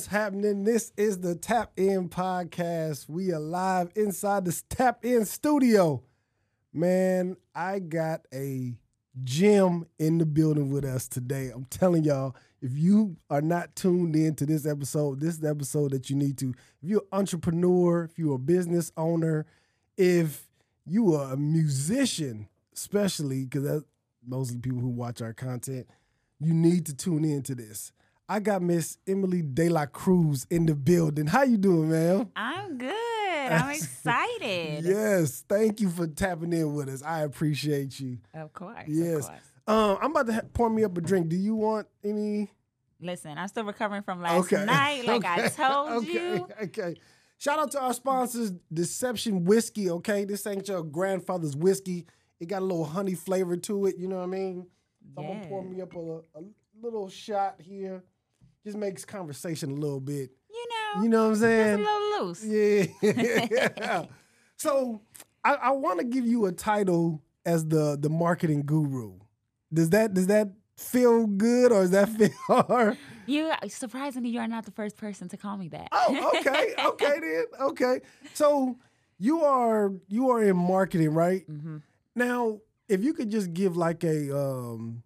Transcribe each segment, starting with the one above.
What's happening? This is the Tap N podcast. We are live inside the Tap N studio. Man, I got a gem in the building with us today. I'm telling y'all, if you are not tuned in to this episode, this is the episode that you need to. If you're an entrepreneur, if you're a business owner, if you are a musician, especially because are the people who watch our content, you need to tune in to this. I got Miss Emmelie Delacruz in the building. How you doing, man? I'm good. I'm excited. yes, thank you for tapping in with us. I appreciate you. Of course. Yes. Of course. Um, I'm about to ha- pour me up a drink. Do you want any? Listen, I'm still recovering from last night, like I told okay. you. Okay. Shout out to our sponsors, Deception Whiskey. Okay, this ain't your grandfather's whiskey. It got a little honey flavor to it. You know what I mean? So I'm gonna pour me up a, a little shot here. Just makes conversation a little bit. You know, You know what I'm just a little loose. Yeah. so I, I want to give you a title as the the marketing guru. Does that does that feel good or does that feel hard? You surprisingly, you are not the first person to call me that. Oh, okay, okay then, okay. So you are you are in marketing, right? hmm Now, if you could just give like a um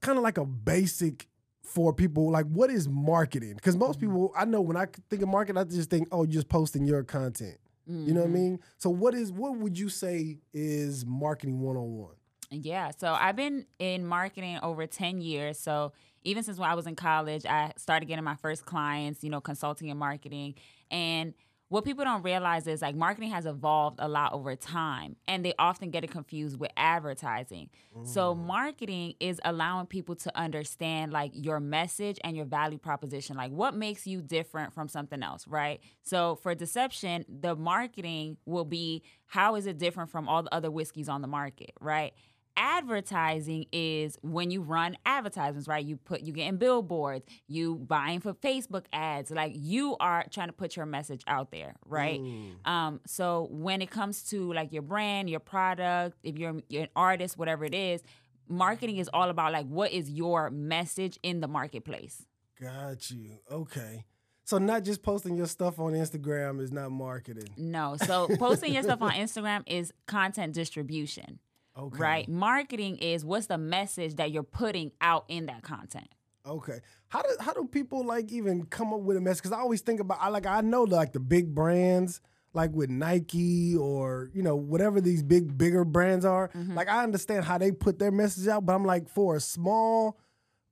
kind of like a basic for people, like what is marketing? Because most Mm-hmm. people, I know when I think of marketing, I just think, oh, you're just posting your content. You know what I Mhm. mean? So what is what would you say is marketing one on one? Yeah. So I've been in marketing over 10 years. So even since when I was in college, I started getting my first clients, you know, consulting and marketing. And what people don't realize is like marketing has evolved a lot over time and they often get it confused with advertising. So mm. marketing is allowing people to understand like your message and your value proposition, like what makes you different from something else, right? So for deception, the marketing will be how is it different from all the other whiskeys on the market, right? Advertising is when you run advertisements right you put you getting billboards you buying for facebook ads like you are trying to put your message out there right um so when it comes to like your brand your product if you're, you're an artist whatever it is marketing is all about like what is your message in the marketplace Got you. Okay. So not just posting your stuff on Instagram is not marketing. no so posting your stuff on instagram is content distribution Okay. right marketing is what's the message that you're putting out in that content Okay. How do how do people like even come up with a message? Because I always think about I like I know like the big brands like with Nike or you know whatever these big bigger brands are. Mm-hmm. Like I understand how they put their message out, but I'm like for a small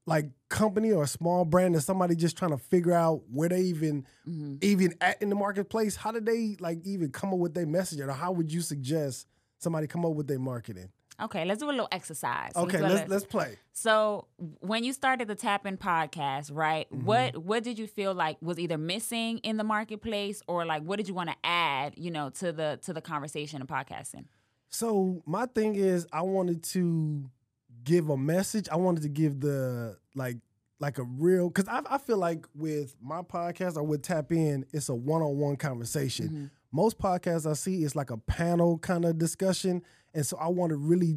like company or a small brand or somebody just trying to figure out where they even mm-hmm. even at in the marketplace. How do they like even come up with their message or how would you suggest somebody come up with their marketing? Okay, let's do a little exercise. Okay, a let's let's play. So when you started the Tap N podcast, right? Mm-hmm. What what did you feel like was either missing in the marketplace, or like what did you want to add, you know, to the to the conversation of podcasting? So my thing is, I wanted to give a message. I wanted to give the like like a real because I, I feel like with my podcast or with Tap N, it's a one on one conversation. Most podcasts I see is like a panel kind of discussion, and so I want to really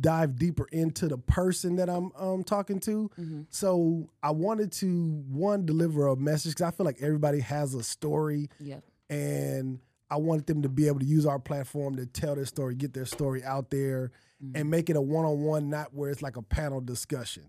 dive deeper into the person that I'm um, talking to. Mm-hmm. So I wanted to one deliver a message because I feel like everybody has a story Yep. and I wanted them to be able to use our platform to tell their story, get their story out there, mm-hmm. and make it a one on one, not where it's like a panel discussion.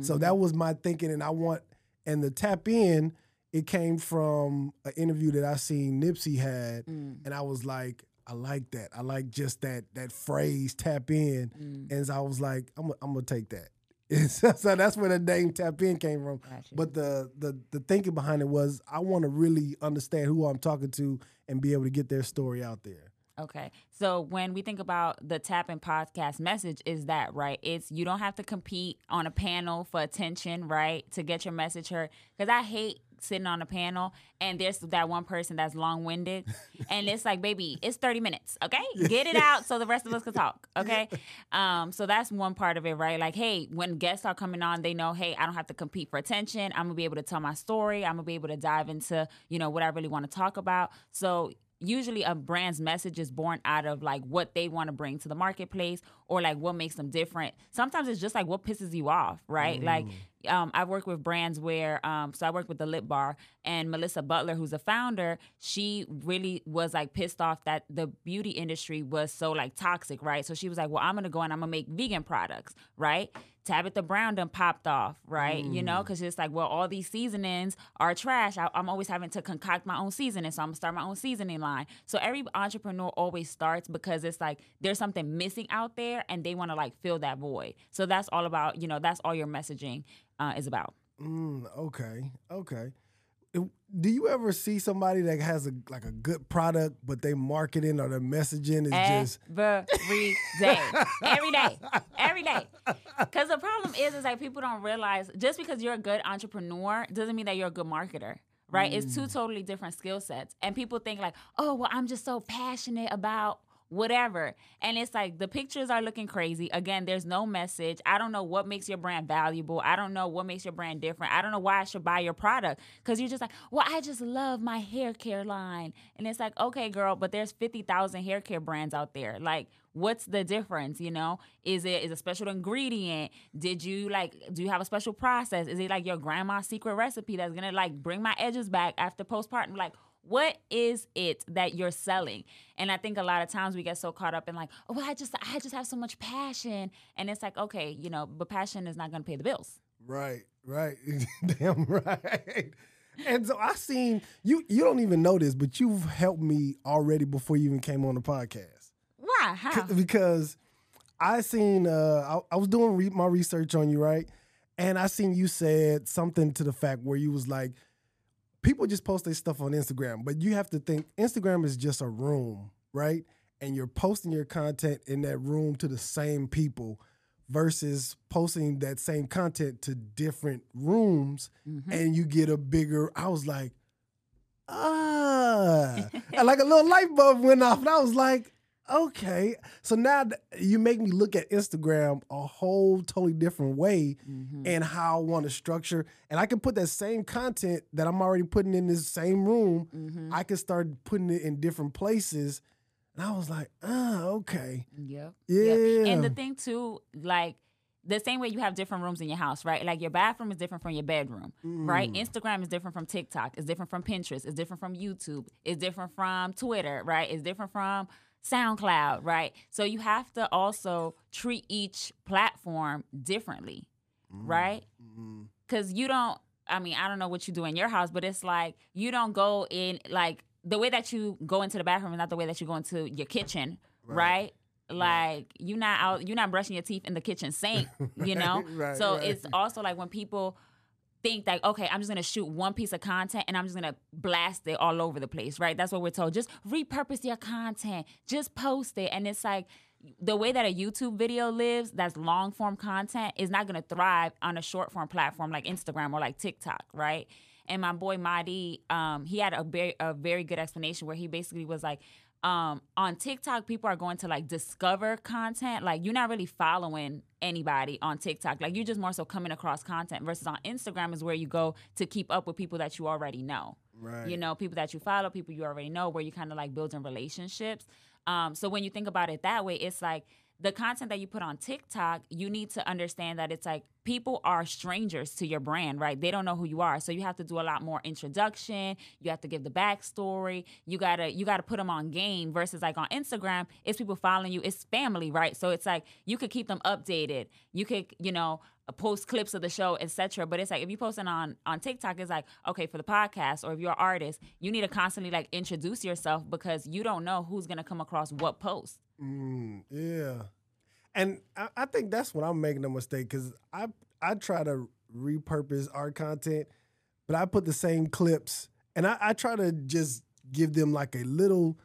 So mm-hmm. that was my thinking, and I want and the tap in. It came from an interview that I seen Nipsey had, mm. and I was like, I like that. I like just that that phrase tap in, mm. and so I was like, I'm, I'm gonna take that. so, that's where the name tap in came from. Gotcha. But the the the thinking behind it was I want to really understand who I'm talking to and be able to get their story out there. Okay. So when we think about the Tap N podcast message, is that right? It's you don't have to compete on a panel for attention, right? To get your message heard. Because I hate sitting on a panel and there's that one person that's long winded. and it's like, baby, it's 30 minutes, okay? Get it out so the rest of us can talk, okay? Um, so that's one part of it, right? Like, hey, when guests are coming on, they know, hey, I don't have to compete for attention. I'm gonna be able to tell my story. I'm gonna be able to dive into, you know, what I really want to talk about. So usually a brand's message is born out of like what they want to bring to the marketplace or like what makes them different. Sometimes it's just like what pisses you off, right? Like um, I've worked with brands where, um, so I worked with the Lip Bar and Melissa Butler, who's a founder. She really was like pissed off that the beauty industry was so like toxic, right? So she was like, well, I'm gonna go and I'm gonna make vegan products, right? Tabitha Brown done popped off, right? Mm. You know, because it's like, well, all these seasonings are trash. I, am always having to concoct my own seasoning, so I'm gonna start my own seasoning line. So every entrepreneur always starts because it's like there's something missing out there, and they want to like fill that void. So that's all about, you know, that's all your messaging uh, is about. Mm, okay, okay do you ever see somebody that has a like a good product, but they marketing or their messaging is every just every day, every day, every day? Because the problem is, is like people don't realize just because you're a good entrepreneur doesn't mean that you're a good marketer. Right? Mm. It's two mm. totally different skill sets. And people think like, oh, well, I'm just so passionate about whatever. And it's like the pictures are looking crazy. Again, there's no message. I don't know what makes your brand valuable. I don't know what makes your brand different. I don't know why I should buy your product because you're just like, well, I just love my hair care line. And it's like, okay, girl, but there's 50,000 hair care brands out there. Like, what's the difference you know is it is a special ingredient did you like do you have a special process is it like your grandma's secret recipe that's gonna like bring my edges back after postpartum like what is it that you're selling? And I think a lot of times we get so caught up in like, oh, well, I just I just have so much passion, and it's like, okay, you know, but passion is not going to pay the bills. Right, right, damn right. And so I seen you. You don't even know this, but you've helped me already before you even came on the podcast. Why? How? Because I seen. Uh, I, I was doing re- my research on you, right? And I seen you said something to the fact where you was like people just post their stuff on Instagram, but you have to think Instagram is just a room, right? And you're posting your content in that room to the same people versus posting that same content to different rooms mm-hmm. and you get a bigger I was like ah like a little light bulb went off and I was like okay. So now you make me look at Instagram a whole totally different way mm-hmm. and how I want to structure. And I can put that same content that I'm already putting in this same room, mm-hmm. I can start putting it in different places. And I was like, ah, okay. Yep. Yeah. Yep. And the thing too, like, the same way you have different rooms in your house, right? Like your bathroom is different from your bedroom, mm. right? Instagram is different from TikTok, it's different from Pinterest, it's different from YouTube, it's different from Twitter, right? It's different from SoundCloud, right? So you have to also treat each platform differently, mm-hmm. right? Because mm-hmm. you don't, I mean, I don't know what you do in your house, but it's like you don't go in, like, the way that you go into the bathroom is not the way that you go into your kitchen, right? right? Like you're not out, you're not brushing your teeth in the kitchen sink, you know. right, so right. it's also like when people think like, okay, I'm just gonna shoot one piece of content and I'm just gonna blast it all over the place, right? That's what we're told. Just repurpose your content, just post it. And it's like the way that a YouTube video lives, that's long form content, is not gonna thrive on a short form platform like Instagram or like TikTok, right? And my boy Madi, um, he had a very a very good explanation where he basically was like, um, on TikTok, people are going to like discover content. Like you're not really following anybody on TikTok. Like you're just more so coming across content versus on Instagram is where you go to keep up with people that you already know. Right. You know, people that you follow, people you already know, where you kind of like building relationships. Um, so when you think about it that way, it's like the content that you put on TikTok, you need to understand that it's like people are strangers to your brand, right? They don't know who you are. So you have to do a lot more introduction. You have to give the backstory. You gotta you gotta put them on game versus like on Instagram, it's people following you, it's family, right? So it's like you could keep them updated. You could, you know, post clips of the show, etc. But it's like if you post it on on TikTok, it's like okay for the podcast, or if you're an artist, you need to constantly like introduce yourself because you don't know who's gonna come across what post. Mm, yeah, and I, I, think that's when I'm making a mistake because I I try to repurpose our content, but I put the same clips and I, I try to just give them like a little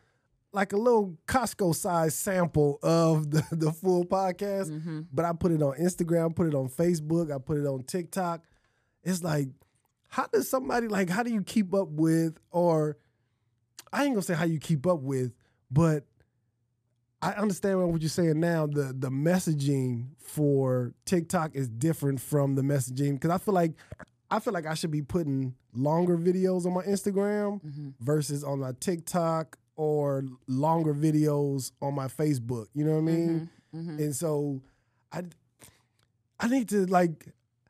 like a little Costco size sample of the, the full podcast. Mm-hmm. But I put it on Instagram, put it on Facebook, I put it on TikTok. It's like, how does somebody like how do you keep up with or I ain't gonna say how you keep up with, but I understand what you're saying now. The the messaging for TikTok is different from the messaging because I feel like I feel like I should be putting longer videos on my Instagram mm-hmm. versus on my TikTok or longer videos on my Facebook. You know what I mean? Mm-hmm. Mm-hmm. And so I I need to like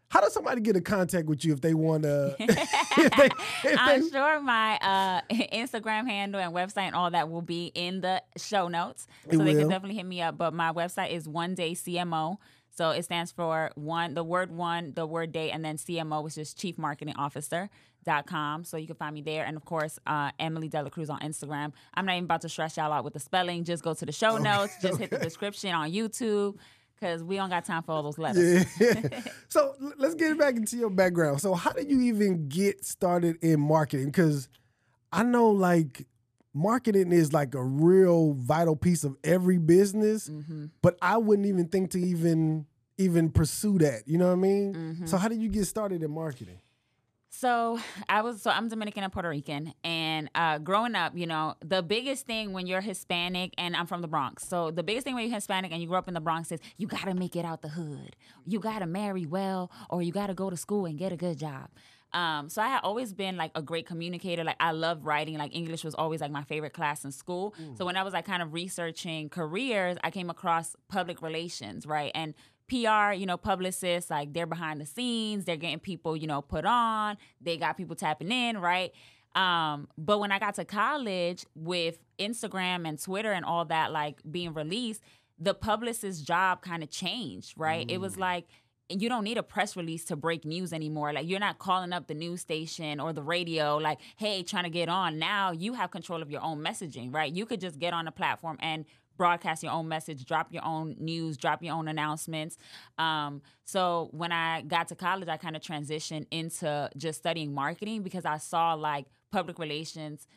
how does somebody get in contact with you if they want to? if they, if I'm they- sure my uh, Instagram handle and website and all that will be in the show notes, It so they can definitely hit me up. But my website is One Day CMO, so it stands for one, the word one, the word day, and then CMO, which is Chief Marketing Officer. Dot com, so you can find me there, and of course, uh, Emmelie Delacruz on Instagram. I'm not even about to stress y'all out with the spelling. Just go to the show notes. Just hit the description on YouTube, because we don't got time for all those letters. Yeah. so let's get back into your background. So how did you even get started in marketing? Because I know like marketing is like a real vital piece of every business, Mm-hmm. but I wouldn't even think to even even pursue that. You know what I mean? Mm-hmm. So how did you get started in marketing? So I was so I'm Dominican and Puerto Rican, and uh, growing up, you know, the biggest thing when you're Hispanic, and I'm from the Bronx, so the biggest thing when you're Hispanic and you grow up in the Bronx is you got to make it out the hood, you got to marry well, or you got to go to school and get a good job. Um, so I had always been like a great communicator. Like I love writing. Like English was always like my favorite class in school. So when I was like kind of researching careers, I came across public relations, right? And PR, you know, publicists, like they're behind the scenes, they're getting people, you know, put on, they got people tapping in, right? Um, but when I got to college with Instagram and Twitter and all that, like being released, the publicist's job kind of changed, right? It was like, you don't need a press release to break news anymore. Like you're not calling up the news station or the radio, like, hey, trying to get on. Now you have control of your own messaging, right? You could just get on a platform and broadcast your own message, drop your own news, drop your own announcements. Um, so when I got to college, I kind of transitioned into just studying marketing because I saw like public relations.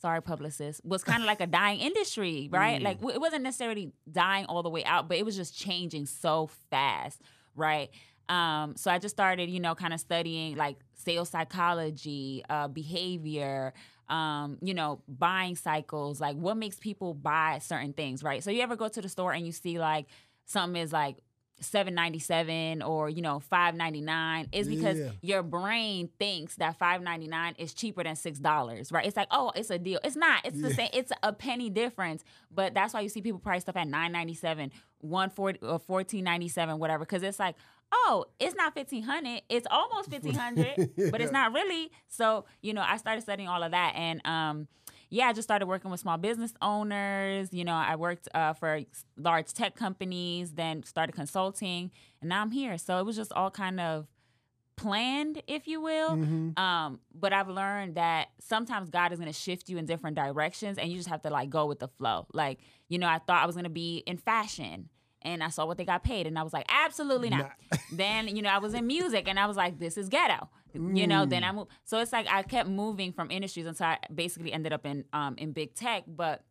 Sorry, publicist was kind of like a dying industry, right? Like it wasn't necessarily dying all the way out, but it was just changing so fast, right? Um, so I just started, you know, kind of studying like sales psychology, uh, behavior, um, you know, buying cycles, like what makes people buy certain things, right? So you ever go to the store and you see like something is like seven ninety seven or you know five ninety nine is because Yeah. your brain thinks that five ninety nine is cheaper than six dollars, right? It's like oh, it's a deal. It's not. It's the same. It's a penny difference, but that's why you see people price stuff at nine ninety seven, one forty or fourteen ninety seven, whatever, because it's like oh, it's not fifteen hundred. It's almost fifteen hundred, but it's not really. So you know, I started studying all of that and um yeah, I just started working with small business owners. You know, I worked uh, for large tech companies, then started consulting, and now I'm here. So it was just all kind of planned, if you will. Mm-hmm. Um, but I've learned that sometimes God is going to shift you in different directions, and you just have to like go with the flow. Like, you know, I thought I was going to be in fashion. And I saw what they got paid, and I was like, absolutely not. then, you know, I was in music, and I was like, this is ghetto. You know, then I moved. So it's like I kept moving from industries until I basically ended up in um, in big tech. But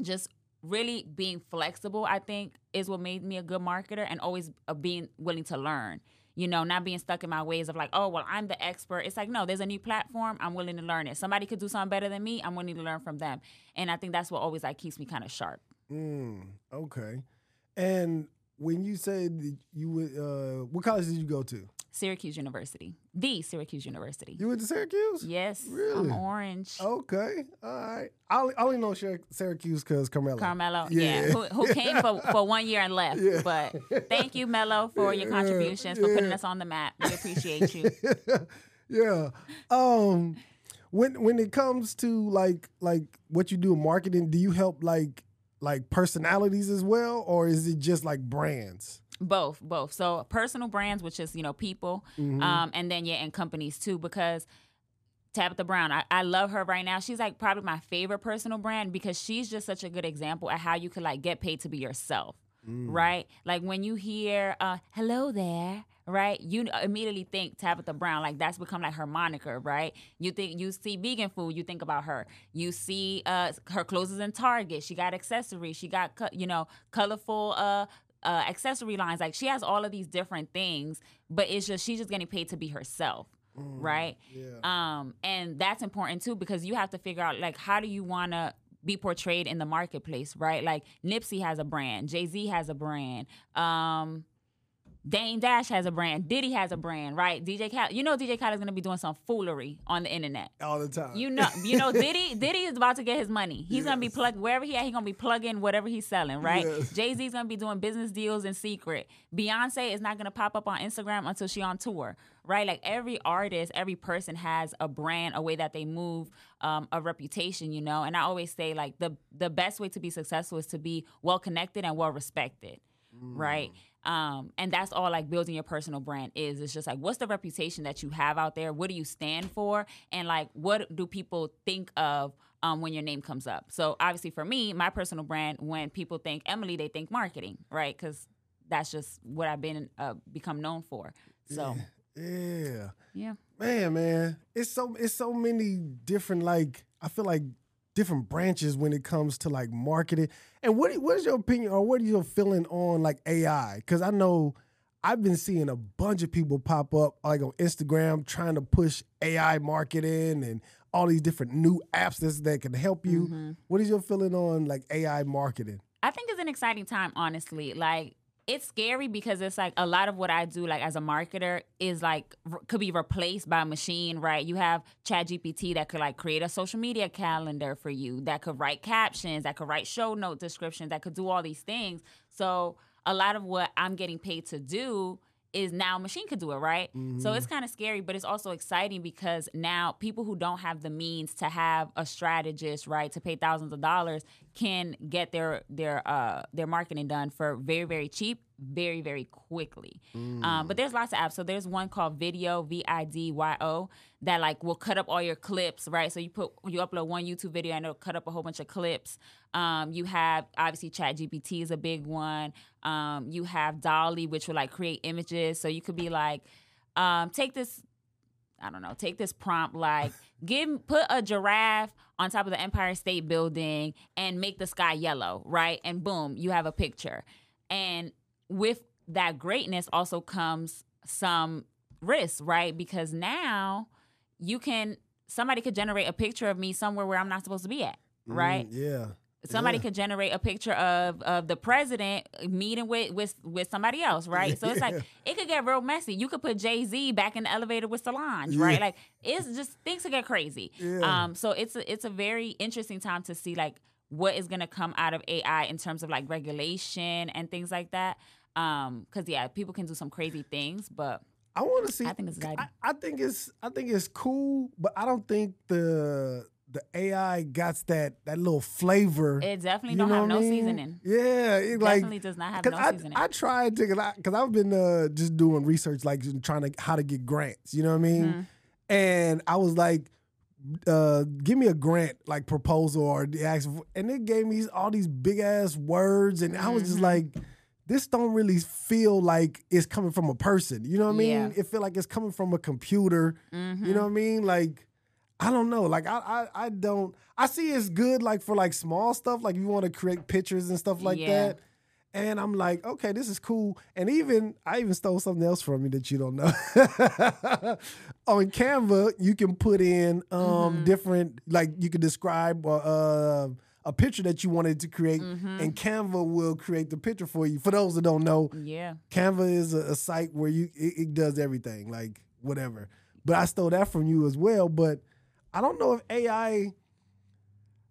just really being flexible, I think, is what made me a good marketer, and always uh, being willing to learn. You know, not being stuck in my ways of like, oh, well, I'm the expert. It's like, no, there's a new platform. I'm willing to learn it. Somebody could do something better than me. I'm willing to learn from them. And I think that's what always like keeps me kind of sharp. Mm, okay. And when you said that you would, uh, what college did you go to? Syracuse University, the Syracuse University. You went to Syracuse? Yes, Really? I'm orange. Okay. All right. I only, I only know Syracuse because Carmelo. Carmelo, Yeah. yeah, who, who came for, for one year and left. Yeah. But thank you, Mello, for your Yeah, contributions, for putting us on the map. We appreciate you. yeah. Um, when when it comes to like like what you do in marketing, do you help like like personalities as well, or is it just like brands? Both, both. So personal brands, which is you know people, Mm-hmm. um, and then yeah, and companies too, because Tabitha Brown, I, I love her right now. She's like probably my favorite personal brand because she's just such a good example of how you could like get paid to be yourself, right? Like when you hear uh, "Hello there." Right, you immediately think Tabitha Brown, like that's become like her moniker, right? You think you see vegan food, you think about her. You see uh, her clothes is in Target. She got accessories. She got you know colorful uh, uh, accessory lines. Like she has all of these different things, but it's just she's just getting paid to be herself, right? Yeah. Um, and that's important too because you have to figure out like how do you want to be portrayed in the marketplace, right? Like Nipsey has a brand, Jay Z has a brand. Um, Dame Dash has a brand. Diddy has a brand, right? DJ Khaled, you know DJ Khaled is gonna be doing some foolery on the internet. all the time. You know, you know, Diddy, Diddy is about to get his money. He's gonna be Yes. plugged wherever he at. He's gonna be plugging whatever he's selling, right? Yes. Jay Z's gonna be doing business deals in secret. Beyonce is not gonna pop up on Instagram until she on tour, right? Like every artist, every person has a brand, a way that they move, um, a reputation, you know. And I always say like the the best way to be successful is to be well connected and well respected, right? Um, and that's all like building your personal brand is. It's just like what's the reputation that you have out there? What do you stand for? And like what do people think of um, when your name comes up? So obviously for me, my personal brand, when people think Emmelie, they think marketing, right? Because that's just what I've been uh, become known for. So yeah. yeah. Man, man, it's so it's so many different like I feel like different branches when it comes to like marketing. And what what is your opinion or what is your feeling on like AI? Because I know I've been seeing a bunch of people pop up like on Instagram trying to push AI marketing and all these different new apps that's, that can help you. Mm-hmm. What is your feeling on like AI marketing? I think it's an exciting time, honestly. Like it's scary because it's like a lot of what I do, like as a marketer, is like r- could be replaced by a machine, right? You have Chat GPT that could like create a social media calendar for you, that could write captions, that could write show note descriptions, that could do all these things. So a lot of what I'm getting paid to do is now a machine could do it, right? So it's kind of scary, but it's also exciting because now people who don't have the means to have a strategist, right, to pay thousands of dollars can get their their uh their marketing done for very very cheap, very very quickly. Um, but there's lots of apps. So there's one called Vidyo V I D Y O that like will cut up all your clips, right? So you put you upload one YouTube video and it'll cut up a whole bunch of clips. Um, you have obviously Chat GPT is a big one. Um, you have DALL-E, which will like create images. So you could be like, um, take this I don't know, take this prompt like give put a giraffe on top of the Empire State Building and make the sky yellow, right? And boom, you have a picture. And with that greatness also comes some risk, right? Because now you can somebody could generate a picture of me somewhere where I'm not supposed to be at, right? Mm, yeah. somebody Yeah. could generate a picture of of the president meeting with with with somebody else, right? So it's like it could get real messy. You could put Jay Z back in the elevator with Solange, right? Like it's just things could get crazy. Yeah. Um, so it's a, it's a very interesting time to see like what is going to come out of AI in terms of like regulation and things like that. Um, because yeah, people can do some crazy things, but I want to see. I think it's. I, I think it's. I think it's cool, but I don't think the the AI got that that little flavor. it definitely don't have no mean? seasoning. Yeah, it like Definitely does not have no I, seasoning. I tried to, cause, I, cause I've been uh, just doing research, like trying to how to get grants. You know what I mean? Mm-hmm. And I was like, uh, give me a grant like proposal or the actual, and it gave me all these big ass words, and I was Mm-hmm. just like, this don't really feel like it's coming from a person. You know what I mean? Yeah. Mm-hmm. It feel like it's coming from a computer. You know what I mean? Like. I don't know. Like I, I, I don't. I see it's good like for like small stuff. Like you want to create pictures and stuff like Yeah. that. And I'm like, okay, this is cool. And even I even stole something else from you that you don't know. On Canva, you can put in um Mm-hmm. different like you can describe uh, uh, a picture that you wanted to create, Mm-hmm. and Canva will create the picture for you. For those that don't know, yeah. Canva is a, a site where you it, it does everything, like whatever. But I stole that from you as well. But I don't know if AI.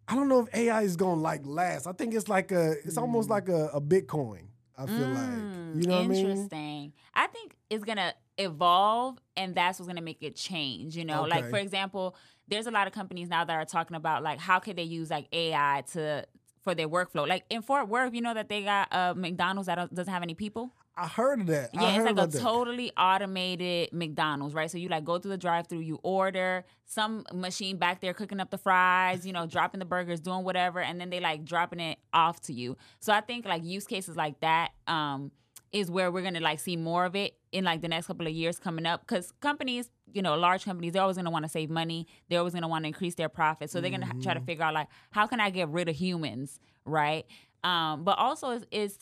I don't know if AI is gonna like last. I think it's like a. It's almost like a, a Bitcoin. I feel like you know what I mean. Mm. Interesting. I think it's gonna evolve, and that's what's gonna make it change. You know, like for example, there's a lot of companies now that are talking about like how could they use like AI to for their workflow. Like in Fort Worth, you know that they got uh, McDonald's that doesn't have any people. I heard of that. I Yeah, it's like a that. totally automated McDonald's, right? So you like go through the drive-through, you order some machine back there cooking up the fries, you know, dropping the burgers, doing whatever, and then they like dropping it off to you. So I think like use cases like that um, is where we're gonna like see more of it in like the next couple of years coming up because companies you know large companies they're always going to want to save money. They're always going to want to increase their profits. So they're going to try to figure out like how can i get rid of humans right? Um, but also it's, it's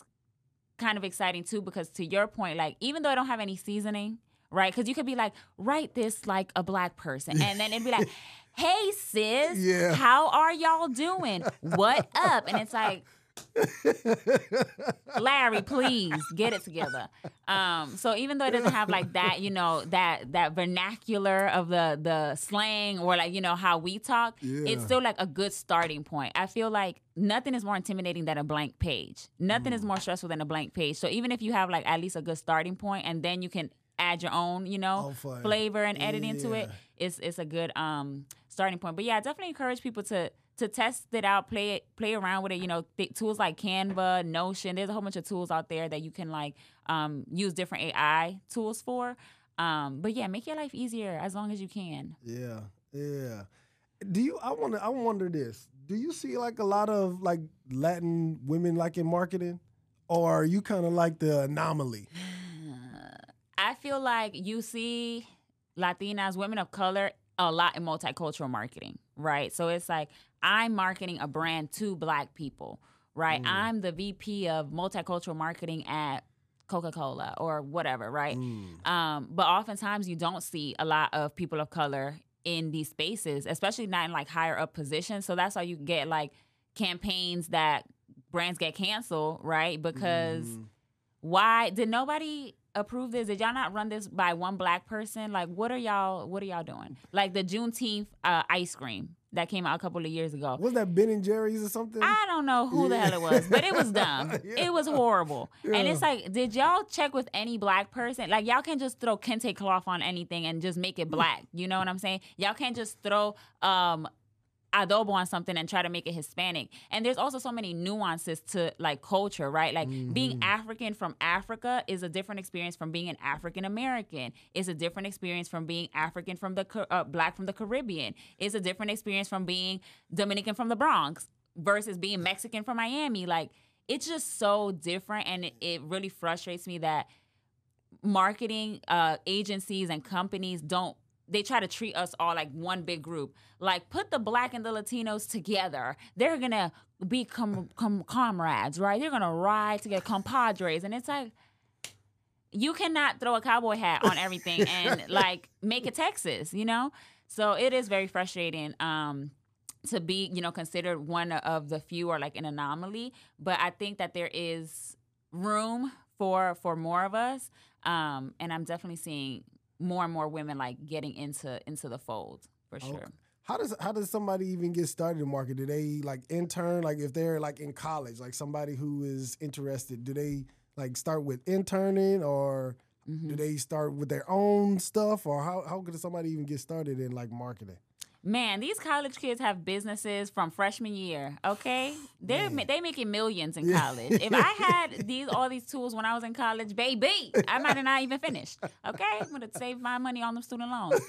kind of exciting too because to your point like even though i don't have any seasoning right? Because you could be like write this like a black person. And then it'd be like hey sis Yeah. how are y'all doing? What up? And it's like Larry, please get it together. Um, so even though it doesn't have like that, you know, that that vernacular of the the slang or like you know how we talk, Yeah. it's still like a good starting point. I feel like nothing is more intimidating than a blank page. Nothing Mm. is more stressful than a blank page. So even if you have like at least a good starting point, and then you can add your own, you know, flavor and edit into it, it's it's a good um starting point. But yeah, I definitely encourage people to to test it out, play it, play around with it. You know, th- tools like Canva, Notion. There's a whole bunch of tools out there that you can like um use different AI tools for. Um, but yeah, make your life easier as long as you can. Yeah, yeah. Do you? I wonder. I wonder this. Do you see like a lot of like Latin women like in marketing, or are you kind of like the anomaly? I feel like you see Latinas, women of color, a lot in multicultural marketing, right? So it's like I'm marketing a brand to black people, right? I'm the VP of multicultural marketing at Coca Cola or whatever, right? Um, but oftentimes you don't see a lot of people of color in these spaces, especially not in like higher up positions. So that's why you get like campaigns that brands get canceled, right? Because why did nobody approve this? Did y'all not run this by one black person? Like, what are y'all? What are y'all doing? Like the Juneteenth uh, ice cream that came out a couple of years ago. Was that Ben and Jerry's or something? I don't know who the hell it was, but it was dumb. Yeah. It was horrible. And it's like, did y'all check with any black person? Like, y'all can't just throw kente cloth on anything and just make it black. You know what I'm saying? Y'all can't just throw um adobo on something and try to make it Hispanic. And there's also so many nuances to like culture, right? Like being African from Africa is a different experience from being an African American. It's a different experience from being African from the uh, black from the Caribbean. It's a different experience from being Dominican from the Bronx versus being Mexican from Miami. Like it's just so different and it, it really frustrates me that marketing uh, agencies and companies don't they try to treat us all like one big group. Like put the black and the latinos together. They're gonna be com- com- comrades right? They're gonna ride together compadres. And it's like you cannot throw a cowboy hat on everything and like make it texas you know? So it is very frustrating um to be you know considered one of the few or like an anomaly. But i think that there is room for for more of us. Um and i'm definitely seeing more and more women like getting into into the fold for sure Okay. How does how does somebody even get started in marketing? Do they like intern? Like if they're like in college, like somebody who is interested, do they like start with interning or Mm-hmm. do they start with their own stuff or how how could somebody even get started in like marketing? Man, these college kids have businesses from freshman year. Okay, they're they making millions in college. If I had these all these tools when I was in college, baby, I might have not even finished. Okay, I'm gonna save my money on the student loans.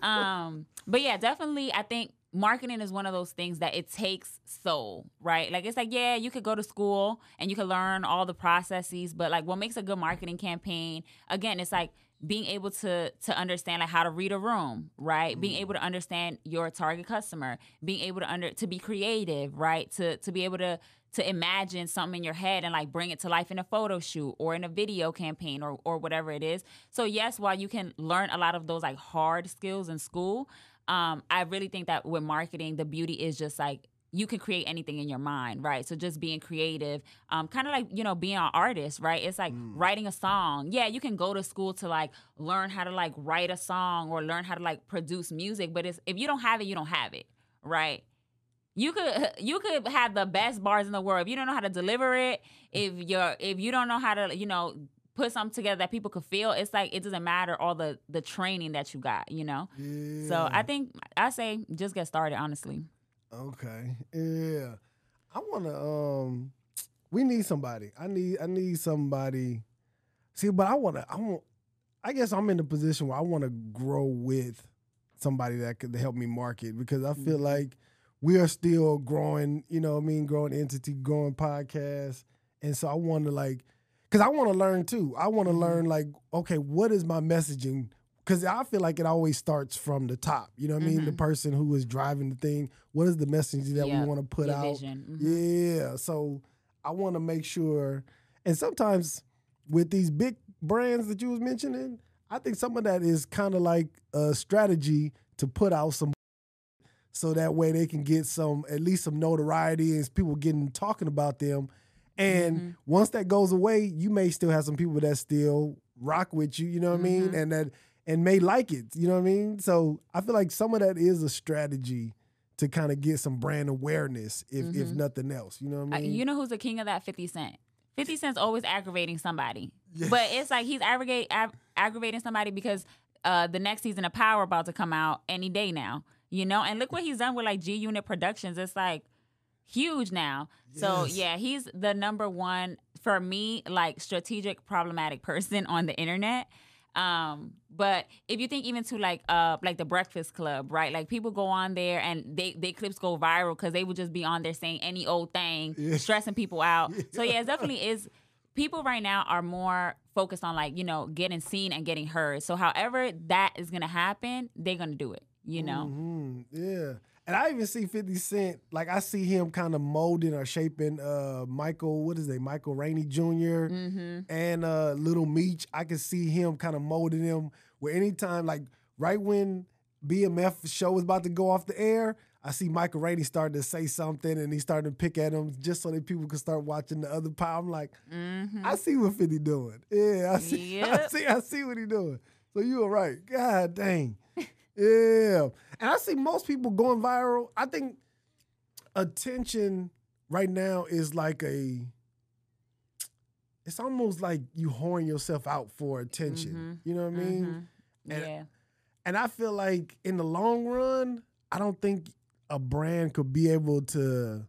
Um, but yeah, definitely, I think marketing is one of those things that it takes soul, right? Like it's like yeah, you could go to school and you could learn all the processes, but like what makes a good marketing campaign? Again, it's like being able to to understand like how to read a room, right? Being able to understand your target customer, being able to under to be creative, right? To to be able to to imagine something in your head and like bring it to life in a photo shoot or in a video campaign or or whatever it is. So yes, while you can learn a lot of those like hard skills in school, um, I really think that with marketing, the beauty is just like you can create anything in your mind, right? So just being creative, um, kind of like you know being an artist, right? It's like writing a song. Yeah, you can go to school to like learn how to like write a song or learn how to like produce music, but it's if you don't have it, you don't have it, right? You could you could have the best bars in the world if you don't know how to deliver it. If you're if you don't know how to you know put something together that people could feel, it's like it doesn't matter all the the training that you got, you know. Yeah. So I think I say just get started, honestly. Okay. Yeah. I wanna um we need somebody. I need I need somebody. See, but I wanna I want I guess I'm in the position where I wanna grow with somebody that could help me market because I feel like we are still growing, you know what I mean, growing entity, growing podcast. And so I wanna like because I want to learn too. I want to learn like, okay, what is my messaging? Because I feel like it always starts from the top. You know what I mean? The person who is driving the thing. What is the message that Yeah, we want to put out? vision. Mhm. Yeah. So I want to make sure. And sometimes with these big brands that you was mentioning, I think some of that is kind of like a strategy to put out some so that way they can get some at least some notoriety and people getting talking about them. And Mm-hmm. once that goes away, you may still have some people that still rock with you, you know what I mean? Mm-hmm. And that and may like it, you know what I mean? So I feel like some of that is a strategy to kind of get some brand awareness, if if nothing else. You know what Uh, I mean? you know who's the king of that? 50 Cent. 50 Cent's always aggravating somebody. But it's like he's aggravate, ag- aggravating somebody because uh, the next season of Power about to come out any day now. You know? And look what he's done with like G Unit Productions. It's like huge now. So yeah, he's the number one for me, like strategic problematic person on the internet. Um, but if you think even to like uh like the Breakfast Club, right? Like people go on there and they they clips go viral because they would just be on there saying any old thing, stressing people out. So yeah, it definitely is. People right now are more focused on like you know getting seen and getting heard. So however that is gonna happen, they're gonna do it. You know. hmm Yeah. And I even see 50 Cent, like I see him kind of molding or shaping uh Michael, what is it, Michael Rainey junior Mm-hmm. and uh Lil Meech. I can see him kind of molding them where anytime, like right when BMF show was about to go off the air, I see Michael Rainey starting to say something and he starting to pick at him just so that people can start watching the other power. I'm like, Mm-hmm. I see what 50 doing. Yeah, I see I see I see what he doing. So you were right. God dang. Yeah. And I see most people going viral. I think attention right now is like a it's almost like you horn yourself out for attention. You know what I mean? Mhm. And- yeah. And I feel like in the long run, I don't think a brand could be able to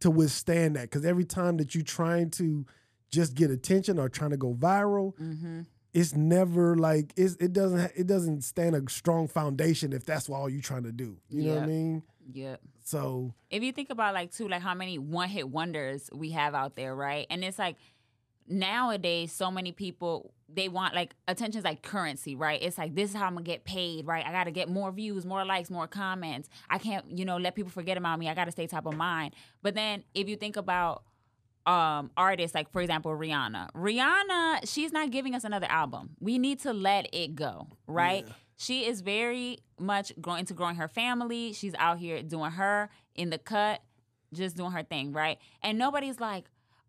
to withstand that because every time that you're trying to just get attention or trying to go viral, Mm-hmm. It's never like it's, it doesn't it doesn't stand a strong foundation if that's all you're trying to do. You know what I mean? Yeah. So if you think about like too like how many one hit wonders we have out there right? And it's like nowadays so many people they want like attention's like currency right? It's like this is how i'm gonna get paid right? I gotta get more views more likes more comments. I can't you know let people forget about me. I gotta stay top of mind. But then if you think about um artists like for example rihanna. Rihanna she's not giving us another album. We need to let it go right? She is very much going to growing her family. She's out here doing her in the cut just doing her thing right? And nobody's like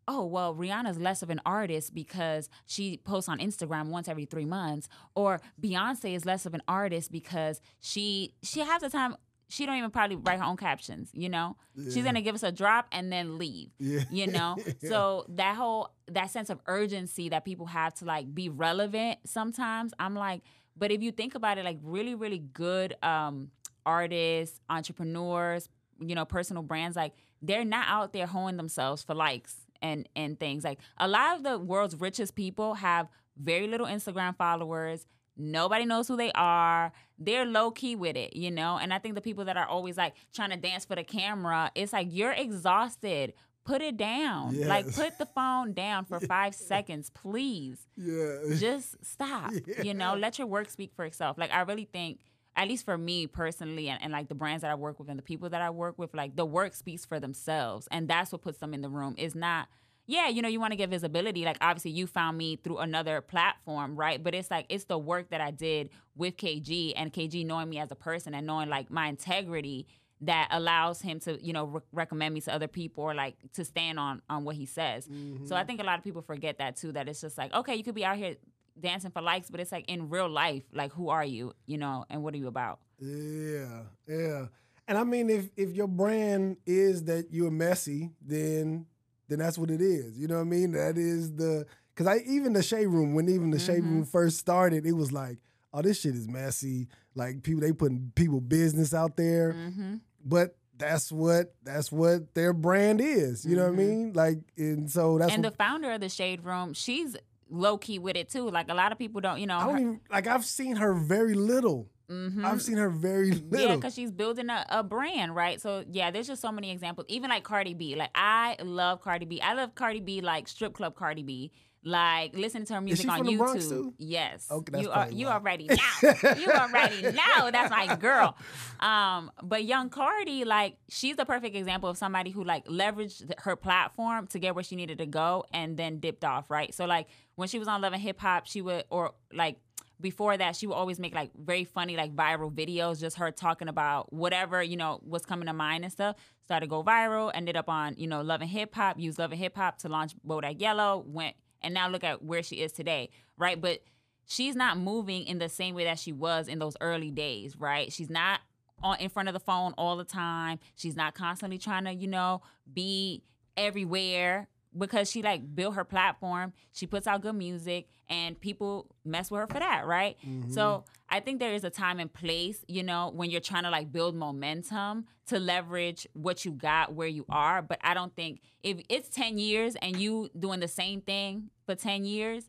oh well rihanna's less of an artist because she posts on instagram once every three months or beyonce is less of an artist because she she has the time she don't even probably write her own captions you know? She's gonna give us a drop and then leave Yeah. you know? So that whole that sense of urgency that people have to like be relevant sometimes i'm like but if you think about it like really really good um artists entrepreneurs you know personal brands like they're not out there hoeing themselves for likes and and things. Like a lot of the world's richest people have very little instagram followers nobody knows who they are. They're low key with it you know? And i think the people that are always like trying to dance for the camera it's like you're exhausted. Put it down. Like put the phone down for five seconds please. Yeah. just stop you know? Let your work speak for itself. Like i really think at least for me personally and, and like the brands that i work with and the people that i work with like the work speaks for themselves and that's what puts them in the room. Is not yeah you know you want to get visibility like obviously you found me through another platform right? But it's like it's the work that i did with kg and kg knowing me as a person and knowing like my integrity that allows him to you know re- recommend me to other people or like to stand on on what he says. So i mm-hmm. think a lot of people forget that too that it's just like okay you could be out here dancing for likes but it's like in real life like who are you you know and what are you about? Yeah, yeah. And I mean, if if your brand is that you're messy, then then that's what it is. You know what I mean? That is the because I even the shade room when even the shade mm-hmm. room first started, it was like, oh, this shit is messy. Like people they putting people business out there, mm-hmm. but that's what that's what their brand is. You know what I mm-hmm. mean? Like, and so that's and the founder of the shade room she's low key with it too like a lot of people don't you know I don't her- even like I've seen her very little. I've seen her very little. Yeah, because she's building a, a brand, right? So yeah, there's just so many examples. Even like Cardi B. Like I love Cardi B. I love Cardi B like strip club Cardi B. Like listening to her music on YouTube. Yes. Okay, that's you are you already now. you already now. that's my girl. Um, but young Cardi, like she's the perfect example of somebody who like leveraged her platform to get where she needed to go and then dipped off, right? So like when she was on Love and Hip Hop, she would or like before that, she would always make like very funny, like viral videos, just her talking about whatever, you know, was coming to mind and stuff. Started to go viral, ended up on, you know, Love and Hip Hop, used Love and Hip Hop to launch Bodak Yellow, went, and now look at where she is today, right? But she's not moving in the same way that she was in those early days, right? She's not on in front of the phone all the time. She's not constantly trying to, you know, be everywhere because she like built her platform. She puts out good music and people mess with her for that, right? Mm-hmm. So I think there is a time and place, you know, when you're trying to like build momentum to leverage what you got where you are. But I don't think if it's 10 years and you doing the same thing for 10 years,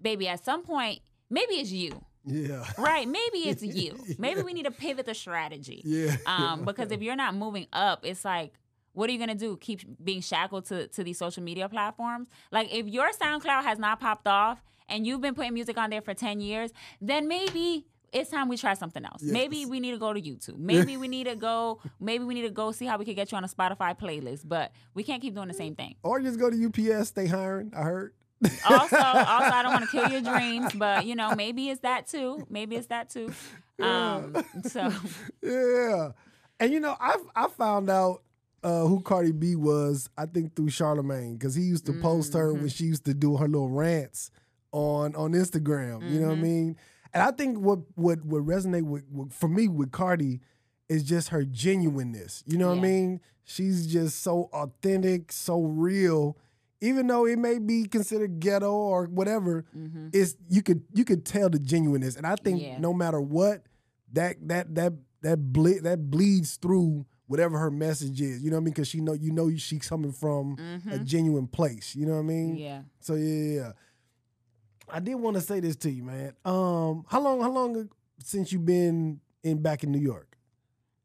baby, at some point, maybe it's you. Yeah. Right. Maybe it's you. yeah. Maybe we need to pivot the strategy. Yeah. Um, because if you're not moving up, it's like, what are you gonna do? Keep being shackled to, to these social media platforms? Like if your SoundCloud has not popped off and you've been putting music on there for 10 years, then maybe it's time we try something else. Yes. Maybe we need to go to YouTube. Maybe we need to go. Maybe we need to go see how we can get you on a Spotify playlist. But we can't keep doing the same thing. Or just go to UPS. Stay hiring. I heard also, also, I don't want to kill your dreams, but you know, maybe it's that too. Maybe it's that too. Um, so yeah, and you know, I I found out uh, who Cardi B was. I think through Charlemagne because he used to mm-hmm. post her when mm-hmm. she used to do her little rants on on Instagram. Mm-hmm. You know what I mm-hmm. mean? And I think what what would resonate with, with, for me with Cardi is just her genuineness. You know yeah. what I mean? She's just so authentic, so real even though it may be considered ghetto or whatever, mm-hmm. it's you could you could tell the genuineness. And I think yeah. no matter what, that that that that ble- that bleeds through whatever her message is. You know what I mean? Because she know you know she's coming from mm-hmm. a genuine place. You know what I mean? Yeah. So yeah, yeah. I did want to say this to you, man. Um, how long how long since you've been in back in New York?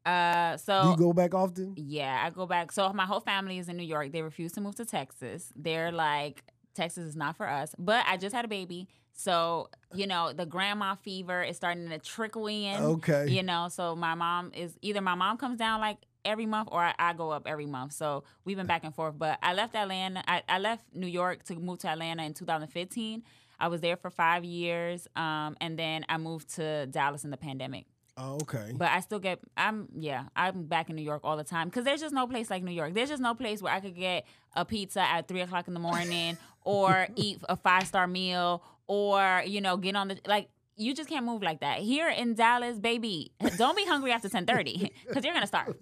Uh, so Do you go back often? Yeah, I go back. So my whole family is in New York. They refuse to move to Texas. They're like, Texas is not for us. But I just had a baby. So, you know, the grandma fever is starting to trickle in. Okay. You know, so my mom is either my mom comes down like every month or I, I, go up every month. So we've been back and forth. But I left Atlanta. I, I, left New York to move to Atlanta in 2015. I was there for five years. Um, and then I moved to Dallas in the pandemic. Oh, okay. But I still get I'm yeah, I'm back in New York all the time. Cause there's just no place like New York. There's just no place where I could get a pizza at three o'clock in the morning or eat a five star meal or, you know, get on the like you just can't move like that. Here in Dallas, baby, don't be hungry after 1030 because you're going to starve.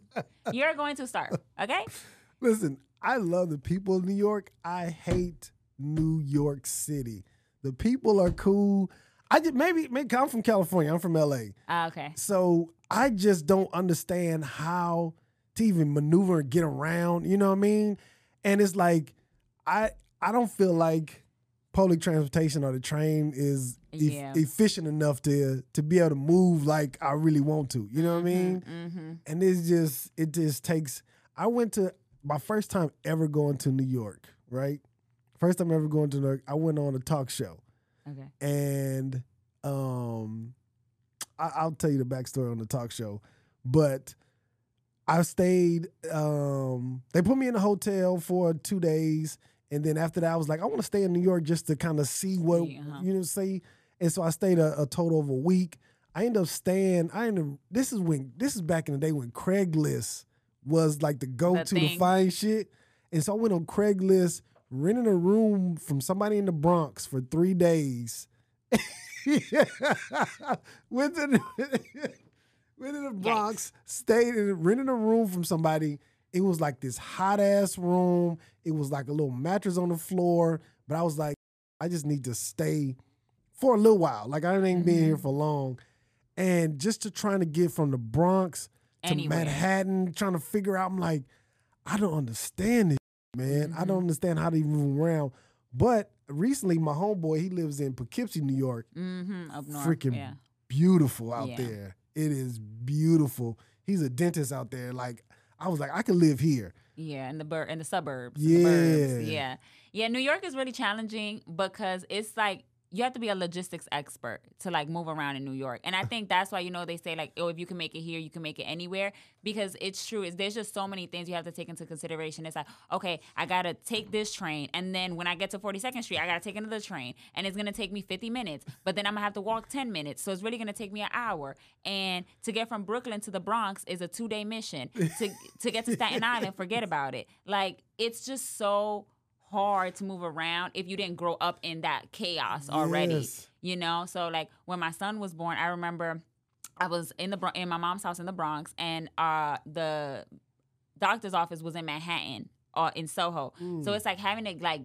You're going to starve, okay? Listen, I love the people of New York. I hate New York City. The people are cool. I just maybe maybe I'm from California. I'm from LA. Uh, ah, okay. So I just don't understand how to even maneuver and get around. You know what I mean? And it's like I I don't feel like public transportation or the train is yeah. e- efficient enough to to be able to move like I really want to. You know what mm-hmm, I mean? Mm-hmm. And it's just it just takes. I went to my first time ever going to New York. Right, first time ever going to New York. I went on a talk show. Okay. And um, I, will tell you the backstory on the talk show, but I stayed. Um, they put me in a hotel for two days, and then after that, I was like, I want to stay in New York just to kind of see what uh-huh. you know, see. And so I stayed a, a, total of a week. I ended up staying. I ended. Up, this is when this is back in the day when Craigslist was like the go to to find shit. And so I went on Craigslist, renting a room from somebody in the Bronx for three days. went to the, went to the Bronx, Yikes. stayed in rented a room from somebody. It was like this hot ass room. It was like a little mattress on the floor. But I was like, I just need to stay for a little while. Like I ain't mm-hmm. been here for long. And just to trying to get from the Bronx to Anywhere. Manhattan, trying to figure out, I'm like, I don't understand this, man. Mm-hmm. I don't mm-hmm. understand how to even move around. But recently, my homeboy, he lives in Poughkeepsie, New York. Mm-hmm, up north. Freaking yeah. beautiful out yeah. there. It is beautiful. He's a dentist out there. Like I was like, I could live here. Yeah, in the bur- in the suburbs. Yeah, the yeah, yeah. New York is really challenging because it's like you have to be a logistics expert to like move around in New York. And I think that's why you know they say like, oh, if you can make it here, you can make it anywhere because it's true. Is there's just so many things you have to take into consideration. It's like, okay, I got to take this train and then when I get to 42nd Street, I got to take another train and it's going to take me 50 minutes, but then I'm going to have to walk 10 minutes. So it's really going to take me an hour. And to get from Brooklyn to the Bronx is a 2-day mission. to to get to Staten Island, forget about it. Like it's just so hard to move around if you didn't grow up in that chaos already. Yes. You know, so like when my son was born, I remember I was in the in my mom's house in the Bronx, and uh, the doctor's office was in Manhattan or in Soho. So it's like having to like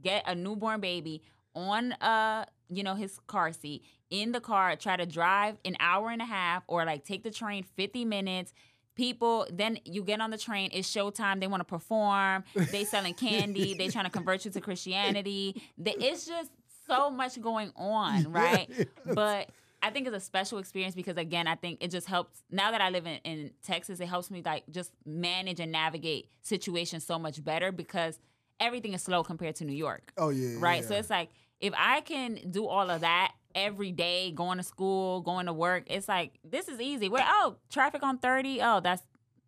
get a newborn baby on uh you know his car seat in the car, try to drive an hour and a half, or like take the train fifty minutes people then you get on the train it's showtime they want to perform they selling candy they trying to convert you to christianity They- it's just so much going on right but i think it's a special experience because again i think it just helps now that i live in, in texas it helps me like just manage and navigate situations so much better because everything is slow compared to new york Oh yeah. right? So it's like if I can do all of that every day, going to school, going to work, it's like this is easy. Where oh, traffic on thirty, oh that's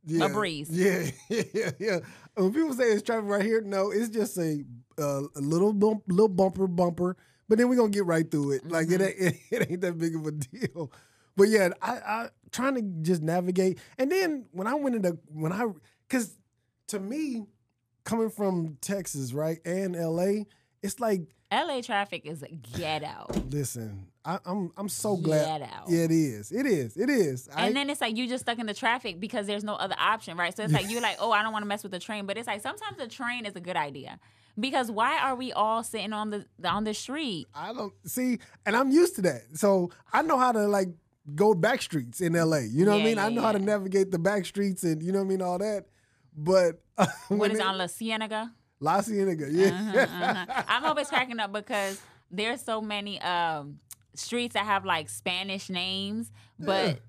yeah. breeze. Yeah, yeah, yeah. When people say it's traffic right here, no, it's just a, uh, a little bump, little bumper, bumper. But then we're gonna get right through it. Like it, Mm-hmm. ain't, it, ain't that big of a deal. But yeah, I, I trying to just navigate. And then when I went into when I, because to me, coming from Texas, right, and LA, it's like LA traffic is a ghetto. listen, I, I'm I'm so glad. Ghetto. Yeah, it is. It is. It is. I, And then it's like you just stuck in the traffic because there's no other option, right? So it's like you're like, oh, I don't want to mess with the train, but it's like sometimes the train is a good idea because why are we all sitting on the on the street? I don't see, and I'm used to that. So I know how to like go back streets in LA. You know what I Yeah, mean? I yeah, know how to navigate the back streets and you know what I mean, all that. But What when is it- on La Cienega? La Cienega, yeah. uh-huh. I'm always cracking up because there's so many um, streets that have like Spanish names, but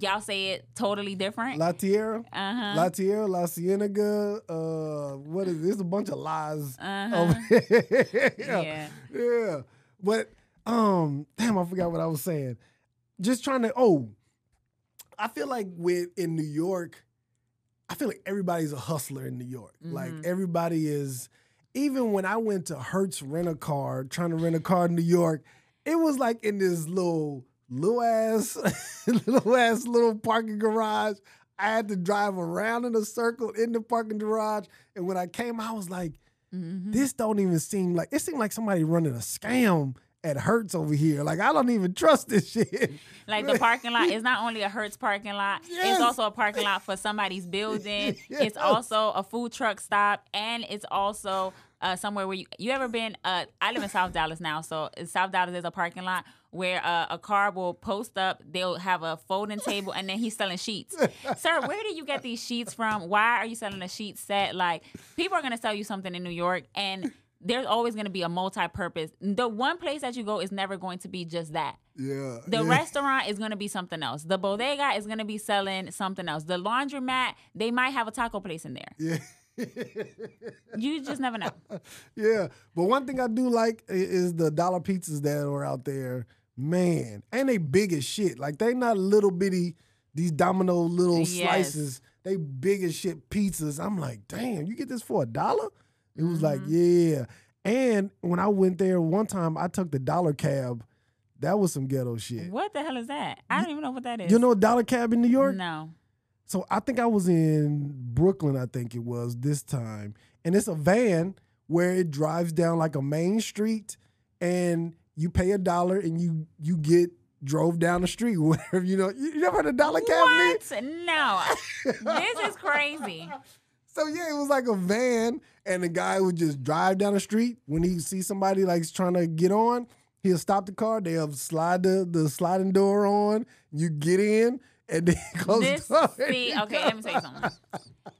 y'all say it totally different. La Tierra, uh-huh. La Tierra, La Cienega. Uh, what is? There's a bunch of lies. Uh-huh. yeah. Yeah. yeah. But um, damn, I forgot what I was saying. Just trying to. Oh, I feel like with in New York, I feel like everybody's a hustler in New York. Like Mm-hmm. everybody is. Even when I went to Hertz rent a car, trying to rent a car in New York, it was like in this little little ass little ass little parking garage. I had to drive around in a circle in the parking garage, and when I came, I was like, Mm-hmm. "This don't even seem like it seemed like somebody running a scam at Hertz over here. Like I don't even trust this shit." Like the parking lot is not only a Hertz parking lot, Yes. it's also a parking lot for somebody's building. Yes. It's also a food truck stop, and it's also uh, somewhere where you you ever been? Uh, I live in South Dallas now, so in South Dallas is a parking lot where uh, a car will post up. They'll have a folding table, and then he's selling sheets. Sir, where do you get these sheets from? Why are you selling a sheet set? Like people are gonna sell you something in New York, and there's always going to be a multi-purpose. The one place that you go is never going to be just that. Yeah. The yeah. restaurant is going to be something else. The bodega is going to be selling something else. The laundromat, they might have a taco place in there. Yeah. You just never know. yeah. But one thing I do like is the dollar pizzas that are out there. Man. And they big as shit. Like they not little bitty, these domino little Yes. slices. They big as shit pizzas. I'm like, damn, you get this for a dollar? It was like, Mm-hmm. yeah. And when I went there one time, I took the dollar cab. That was some ghetto shit. What the hell is that? I don't even know what that is. You know a dollar cab in New York? No. So I think I was in Brooklyn, I think it was this time. And it's a van where it drives down like a main street and you pay a dollar and you you get drove down the street, whatever, you know. You, never heard of dollar cab? What? No. this is crazy. So yeah, it was like a van and the guy would just drive down the street. When he see somebody like trying to get on, he'll stop the car, they'll slide the, the sliding door on, you get in, and then close This the door. see, okay, let me tell you something.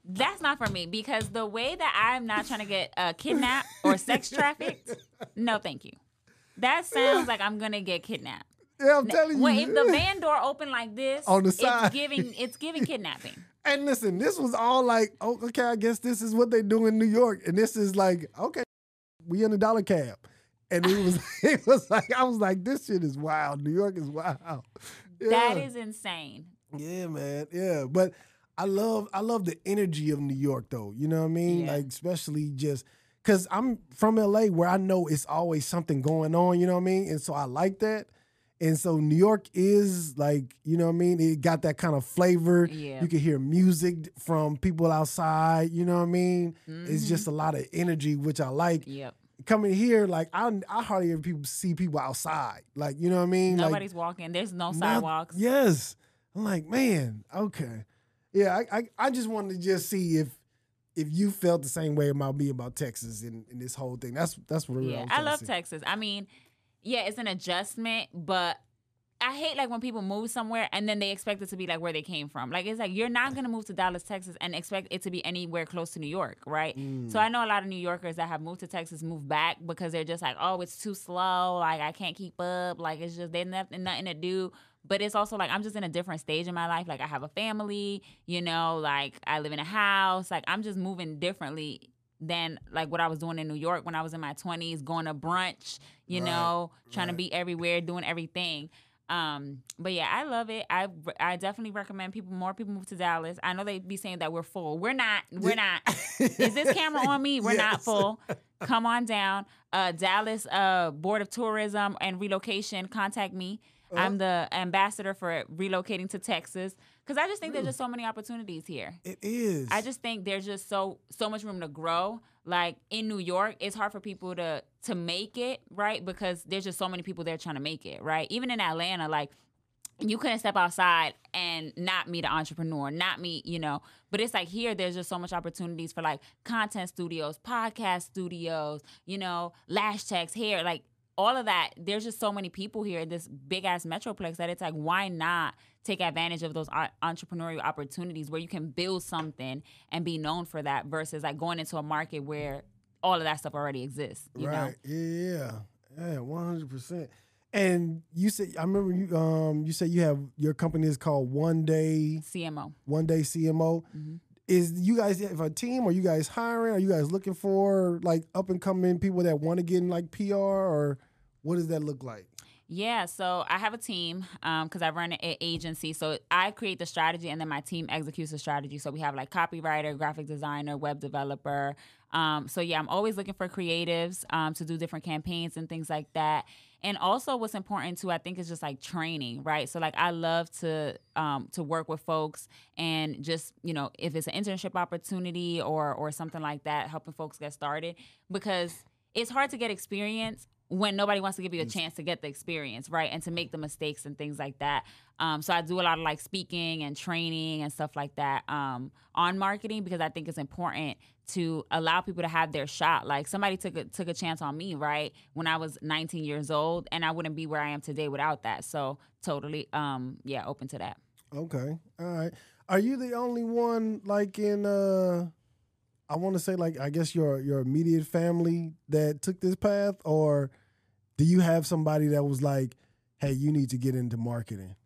That's not for me because the way that I'm not trying to get uh, kidnapped or sex trafficked, no, thank you. That sounds like I'm gonna get kidnapped. Yeah, I'm telling you. When if the van door open like this, On the side. it's giving it's giving kidnapping. And listen, this was all like, oh, okay, I guess this is what they do in New York. And this is like, okay, we in a dollar cab. and it was it was like I was like, this shit is wild. New York is wild. Yeah. That is insane. Yeah, man. Yeah, but I love I love the energy of New York though. You know what I mean? Yeah. Like especially just because I'm from LA where I know it's always something going on. You know what I mean? And so I like that. And so New York is like, you know what I mean? It got that kind of flavor. Yeah. You can hear music from people outside, you know what I mean? Mm-hmm. It's just a lot of energy, which I like. Yep. Coming here, like I, I hardly ever people see people outside. Like, you know what I mean? Nobody's like, walking. There's no sidewalks. Not, yes. I'm like, man, okay. Yeah, I, I, I just wanted to just see if if you felt the same way about me about Texas and, and this whole thing. That's that's what yeah, I, I love Texas. I mean, yeah, it's an adjustment, but I hate like when people move somewhere and then they expect it to be like where they came from. Like it's like you're not gonna move to Dallas, Texas, and expect it to be anywhere close to New York, right? Mm. So I know a lot of New Yorkers that have moved to Texas move back because they're just like, oh, it's too slow. Like I can't keep up. Like it's just there's nothing, nothing to do. But it's also like I'm just in a different stage in my life. Like I have a family, you know, like I live in a house. Like I'm just moving differently than like what I was doing in New York when I was in my 20s, going to brunch, you right, know, trying right. to be everywhere, doing everything. Um, but yeah, I love it. I I definitely recommend people more people move to Dallas. I know they be saying that we're full. We're not. We're not. Is this camera on me? We're yes. not full. Come on down. Uh, Dallas uh, Board of Tourism and Relocation, contact me. Uh-huh. I'm the ambassador for relocating to Texas because I just think there's just so many opportunities here. It is. I just think there's just so so much room to grow. Like in New York, it's hard for people to to make it right because there's just so many people there trying to make it right. Even in Atlanta, like you couldn't step outside and not meet an entrepreneur, not meet, you know. But it's like here, there's just so much opportunities for like content studios, podcast studios, you know, lash techs, hair, like all of that. There's just so many people here in this big ass metroplex that it's like, why not take advantage of those entrepreneurial opportunities where you can build something and be known for that versus like going into a market where all of that stuff already exists. You right. Know? Yeah. Yeah. One hundred percent. And you said I remember you um you said you have your company is called One Day CMO. One Day CMO. Mm-hmm. Is you guys have a team? Are you guys hiring? Are you guys looking for like up and coming people that want to get in like PR or what does that look like? Yeah, so I have a team because um, I run an agency. So I create the strategy and then my team executes the strategy. So we have like copywriter, graphic designer, web developer. Um, so yeah, I'm always looking for creatives um, to do different campaigns and things like that. And also, what's important too, I think, is just like training, right? So like I love to um, to work with folks and just you know if it's an internship opportunity or or something like that, helping folks get started because it's hard to get experience when nobody wants to give you a chance to get the experience, right? And to make the mistakes and things like that. Um, so I do a lot of like speaking and training and stuff like that um, on marketing because I think it's important to allow people to have their shot. Like somebody took a, took a chance on me, right, when I was 19 years old, and I wouldn't be where I am today without that. So totally, um, yeah, open to that. Okay, all right. Are you the only one like in? uh I want to say like I guess your your immediate family that took this path, or do you have somebody that was like, "Hey, you need to get into marketing"?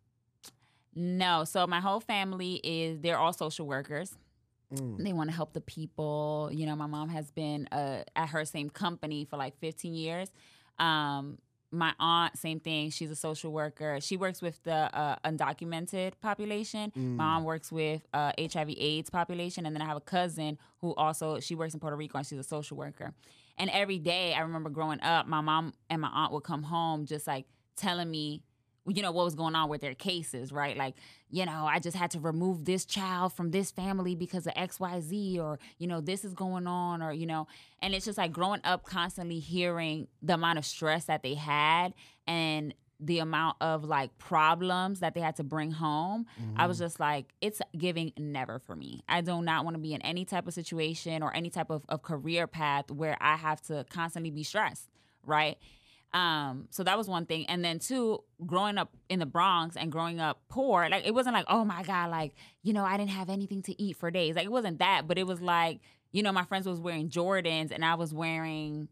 No. So my whole family is they're all social workers. Mm. They want to help the people. You know, my mom has been uh, at her same company for like 15 years. Um, my aunt, same thing. She's a social worker. She works with the uh, undocumented population. Mm. My mom works with uh, HIV/AIDS population, and then I have a cousin who also she works in Puerto Rico and she's a social worker. And every day, I remember growing up, my mom and my aunt would come home just like telling me you know what was going on with their cases right like you know i just had to remove this child from this family because of xyz or you know this is going on or you know and it's just like growing up constantly hearing the amount of stress that they had and the amount of like problems that they had to bring home mm-hmm. i was mm-hmm. just like it's giving never for me i do not want to be in any type of situation or any type of, of career path where i have to constantly be stressed right um, so that was one thing. And then two, growing up in the Bronx and growing up poor, like it wasn't like, oh my God, like, you know, I didn't have anything to eat for days. Like it wasn't that, but it was like, you know, my friends was wearing Jordans and I was wearing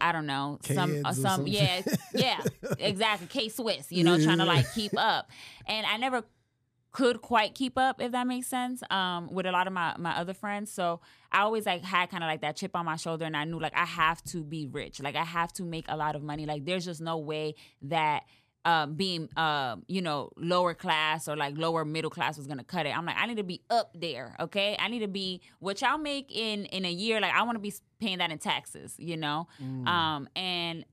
I don't know, some uh, some yeah, yeah, exactly. K Swiss, you know, trying to like keep up. And I never could quite keep up if that makes sense um with a lot of my my other friends so i always like had kind of like that chip on my shoulder and i knew like i have to be rich like i have to make a lot of money like there's just no way that um, being uh, you know lower class or like lower middle class was gonna cut it. I'm like I need to be up there, okay? I need to be what y'all make in in a year. Like I want to be paying that in taxes, you know. Mm. Um, and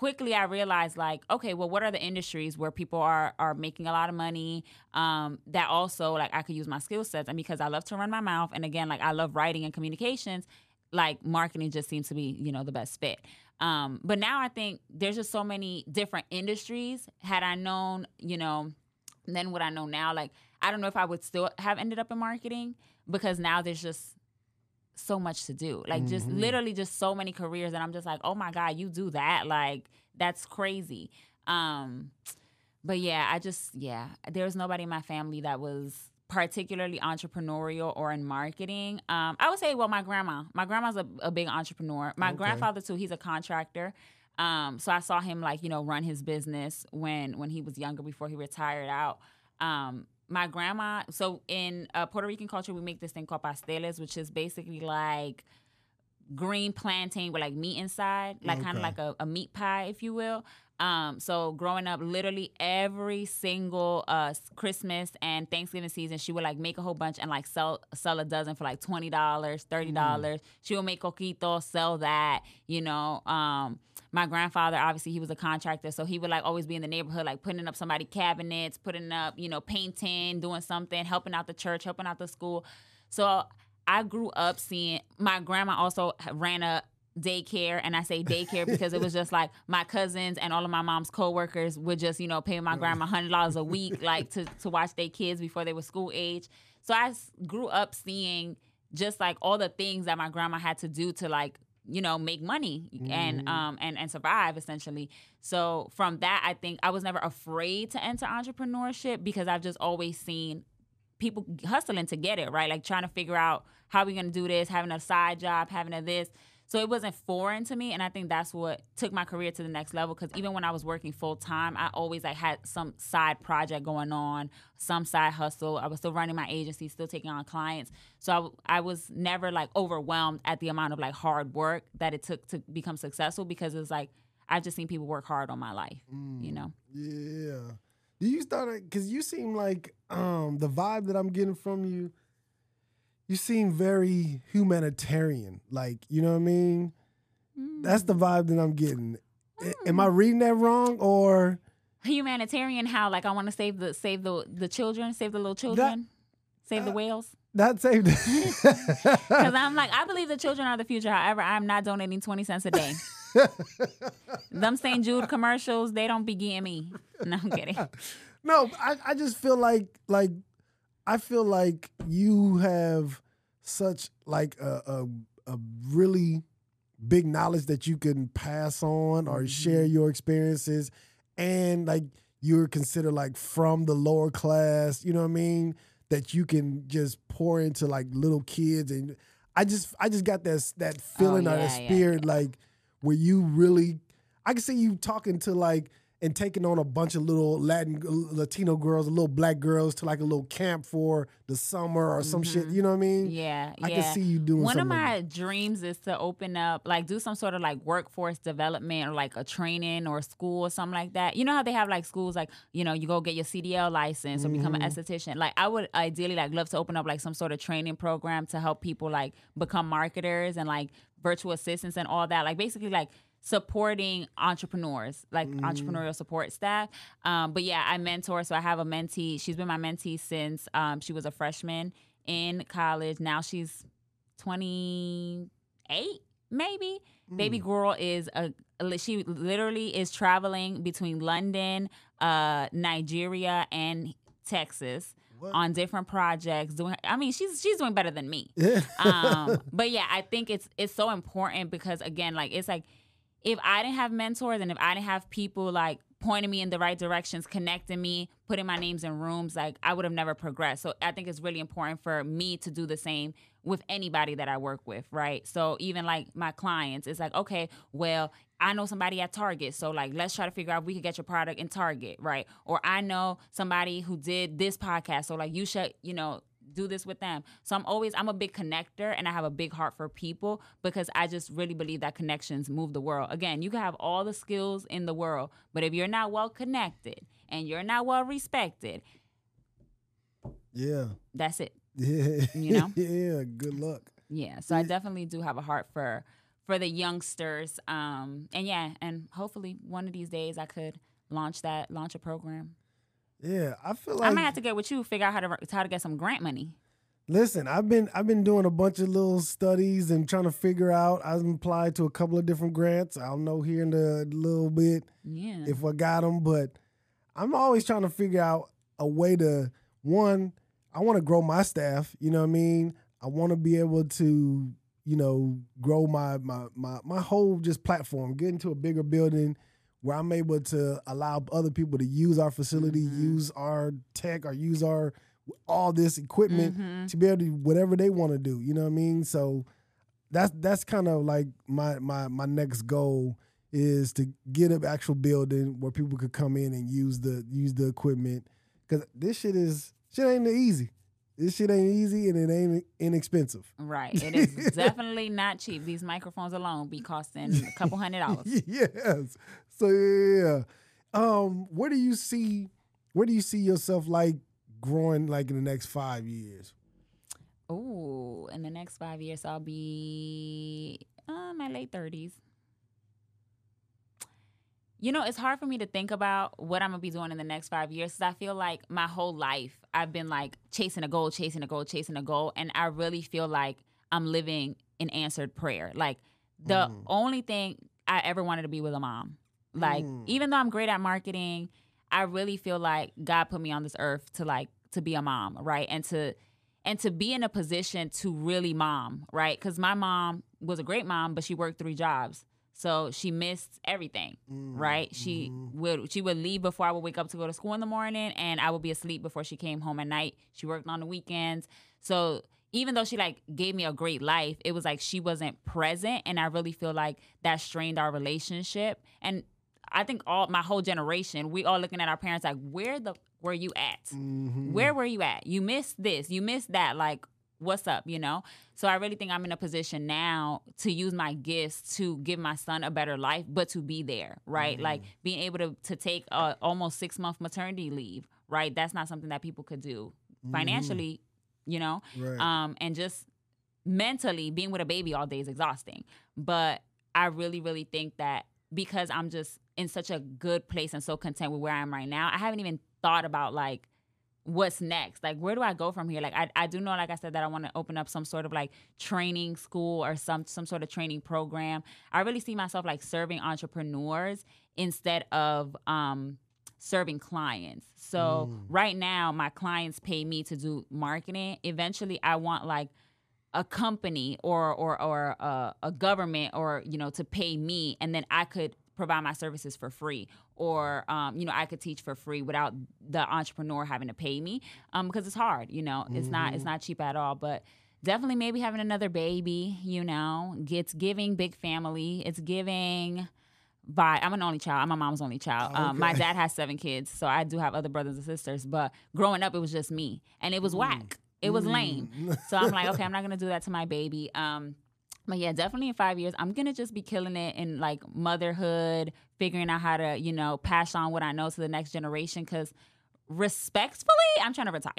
quickly I realized like, okay, well, what are the industries where people are are making a lot of money? Um, that also like I could use my skill sets, and because I love to run my mouth, and again, like I love writing and communications, like marketing just seems to be you know the best fit. Um, but now I think there's just so many different industries. Had I known, you know, then what I know now, like I don't know if I would still have ended up in marketing because now there's just so much to do. Like just Mhm. literally just so many careers and I'm just like, "Oh my god, you do that." Like that's crazy. Um but yeah, I just yeah, there's nobody in my family that was particularly entrepreneurial or in marketing. Um I would say well my grandma. My grandma's a, a big entrepreneur. My Okay. grandfather too, he's a contractor. Um so I saw him like, you know, run his business when when he was younger before he retired out. Um my grandma so in uh, Puerto Rican culture we make this thing called pasteles which is basically like green plantain with like meat inside, like kind of like a, a meat pie, if you will. Um, so growing up, literally every single uh Christmas and Thanksgiving season, she would like make a whole bunch and like sell sell a dozen for like twenty dollars, thirty dollars. She would make coquito, sell that. You know, um, my grandfather obviously he was a contractor, so he would like always be in the neighborhood, like putting up somebody cabinets, putting up you know painting, doing something, helping out the church, helping out the school. So I grew up seeing my grandma also ran a daycare and I say daycare because it was just like my cousins and all of my mom's coworkers would just, you know, pay my grandma hundred dollars a week like to, to watch their kids before they were school age. So I grew up seeing just like all the things that my grandma had to do to like you know make money and um and and survive essentially. So from that i think i was never afraid to enter entrepreneurship because i've just always seen people hustling to get it right? Like trying to figure out how we gonna do this having a side job having a this so it wasn't foreign to me and i think that's what took my career to the next level because even when i was working full time i always like had some side project going on some side hustle i was still running my agency still taking on clients so I, I was never like overwhelmed at the amount of like hard work that it took to become successful because it's like i've just seen people work hard on my life you know Yeah. Do you start it? because you seem like um the vibe that I'm getting from you, you seem very humanitarian. Like, you know what I mean? That's the vibe that I'm getting. A- Am I reading that wrong or humanitarian how like i want to save the save the the children save the little children save the uh, whales not saved? because i'm like i believe the children are the future however i'm not donating 20 cents a day them st jude commercials they don't be getting me no i'm kidding no, I, I just feel like like I feel like you have such like a, a a really big knowledge that you can pass on or mm-hmm. share your experiences and like you're considered like from the lower class, you know what I mean? That you can just pour into like little kids and I just I just got that that oh, feeling or that yeah, yeah, spirit like where you really I can see you talking to like and taking on a bunch of little Latin Latino girls, little black girls to like a little camp for the summer or some shit. You know what I mean? yeah I yeah can see you doing one of something like my dreams is to open up like do some sort of like workforce development or like a training or school or something like that you know how they have like schools like you know you go get your cdl license or become an Mm-hmm. esthetician like i would ideally like love to open up like some sort of training program to help people like become marketers and like virtual assistants and all that like basically like supporting entrepreneurs like Mm-hmm. entrepreneurial support staff um, but yeah i mentor so i have a mentee she's been my mentee since um, she was a freshman in college now she's 28 maybe baby Mm. girl is a she literally is traveling between london uh nigeria and texas What? on different projects doing i mean she's she's doing better than me Yeah. um but yeah i think it's it's so important because again like it's like if i didn't have mentors and if i didn't have people like pointing me in the right directions connecting me putting my names in rooms like i would have never progressed so i think it's really important for me to do the same with anybody that i work with right so even like my clients it's like okay well I know somebody at Target, so like let's try to figure out if we could get your product in Target, right? Or I know somebody who did this podcast, so like you should, you know, do this with them. So I'm always I'm a big connector and I have a big heart for people because I just really believe that connections move the world. Again, you can have all the skills in the world, but if you're not well connected and you're not well respected, Yeah. that's it. Yeah. You know? yeah. Good luck. Yeah, so I definitely do have a heart for for the youngsters. Um, and yeah, and hopefully one of these days I could launch that launch a program. Yeah. I feel like I might have to get with you, figure out how to how to get some grant money. Listen, I've been I've been doing a bunch of little studies and trying to figure out. I've applied to a couple of different grants. I'll know here in a little bit Yeah. if I got them, but I'm always trying to figure out a way to one. I want to grow my staff. You know what I mean? I want to be able to you know grow my my my my whole just platform. Get into a bigger building where I'm able to allow other people to use our facility, Mhm. use our tech, or use our all this equipment Mhm. to be able to do whatever they want to do. You know what I mean? So that's that's kind of like my my my next goal is to get an actual building where people could come in and use the use the equipment because this shit is shit ain't easy. This shit ain't easy and it ain't inexpensive. Right. It is definitely not cheap. These microphones alone be costing a couple hundred dollars. yes. So yeah. Um, where do you see where do you see yourself like growing like in the next five years? Oh, in the next five years I'll be uh, my late thirties. You know, it's hard for me to think about what I'm gonna be doing in the next five years because I feel like my whole life I've been like chasing a goal, chasing a goal, chasing a goal, and I really feel like I'm living an answered prayer. Like the Mm. only thing I ever wanted to be was a mom. Like Mm. even though I'm great at marketing, I really feel like God put me on this earth to like to be a mom, right? And to and to be in a position to really mom, right? Because my mom was a great mom, but she worked three jobs, so she missed everything, right? She mhm. would she would leave before I would wake up to go to school in the morning, and I would be asleep before she came home at night. She worked on the weekends, so even though she like gave me a great life, it was like she wasn't present, and I really feel like that strained our relationship. And I think all my whole generation, we all looking at our parents like, where the were you at? Mhm. where were you at? You missed this, you missed that. Like, what's up, you know? So I really think I'm in a position now to use my gifts to give my son a better life, but to be there, right? Like being able to to take a almost six month maternity leave, right? That's not something that people could do financially, you know. Right. Um, and just mentally being with a baby all day is exhausting. But I really, really think that because I'm just in such a good place and so content with where I am right now, I haven't even thought about like what's next. Like where do I go from here? Like I, I do know, like I said, that I want to open up some sort of like training school or some some sort of training program. I really see myself like serving entrepreneurs instead of um serving clients. So Mm. right now my clients pay me to do marketing. Eventually I want like a company or or or a, a government or you know to pay me and then I could provide my services for free or um, you know I could teach for free without the entrepreneur having to pay me um, because it's hard you know it's not it's not cheap at all but definitely maybe having another baby you know it's giving big family it's giving by i'm an only child i'm my mom's only child um, my dad has seven kids so i do have other brothers and sisters but growing up it was just me and it was whack it was lame Mm. so I'm like, okay, I'm not gonna do that to my baby. Um, but yeah, definitely in five years, I'm gonna just be killing it in like motherhood, figuring out how to, you know, pass on what I know to the next generation. Cause respectfully, I'm trying to retire.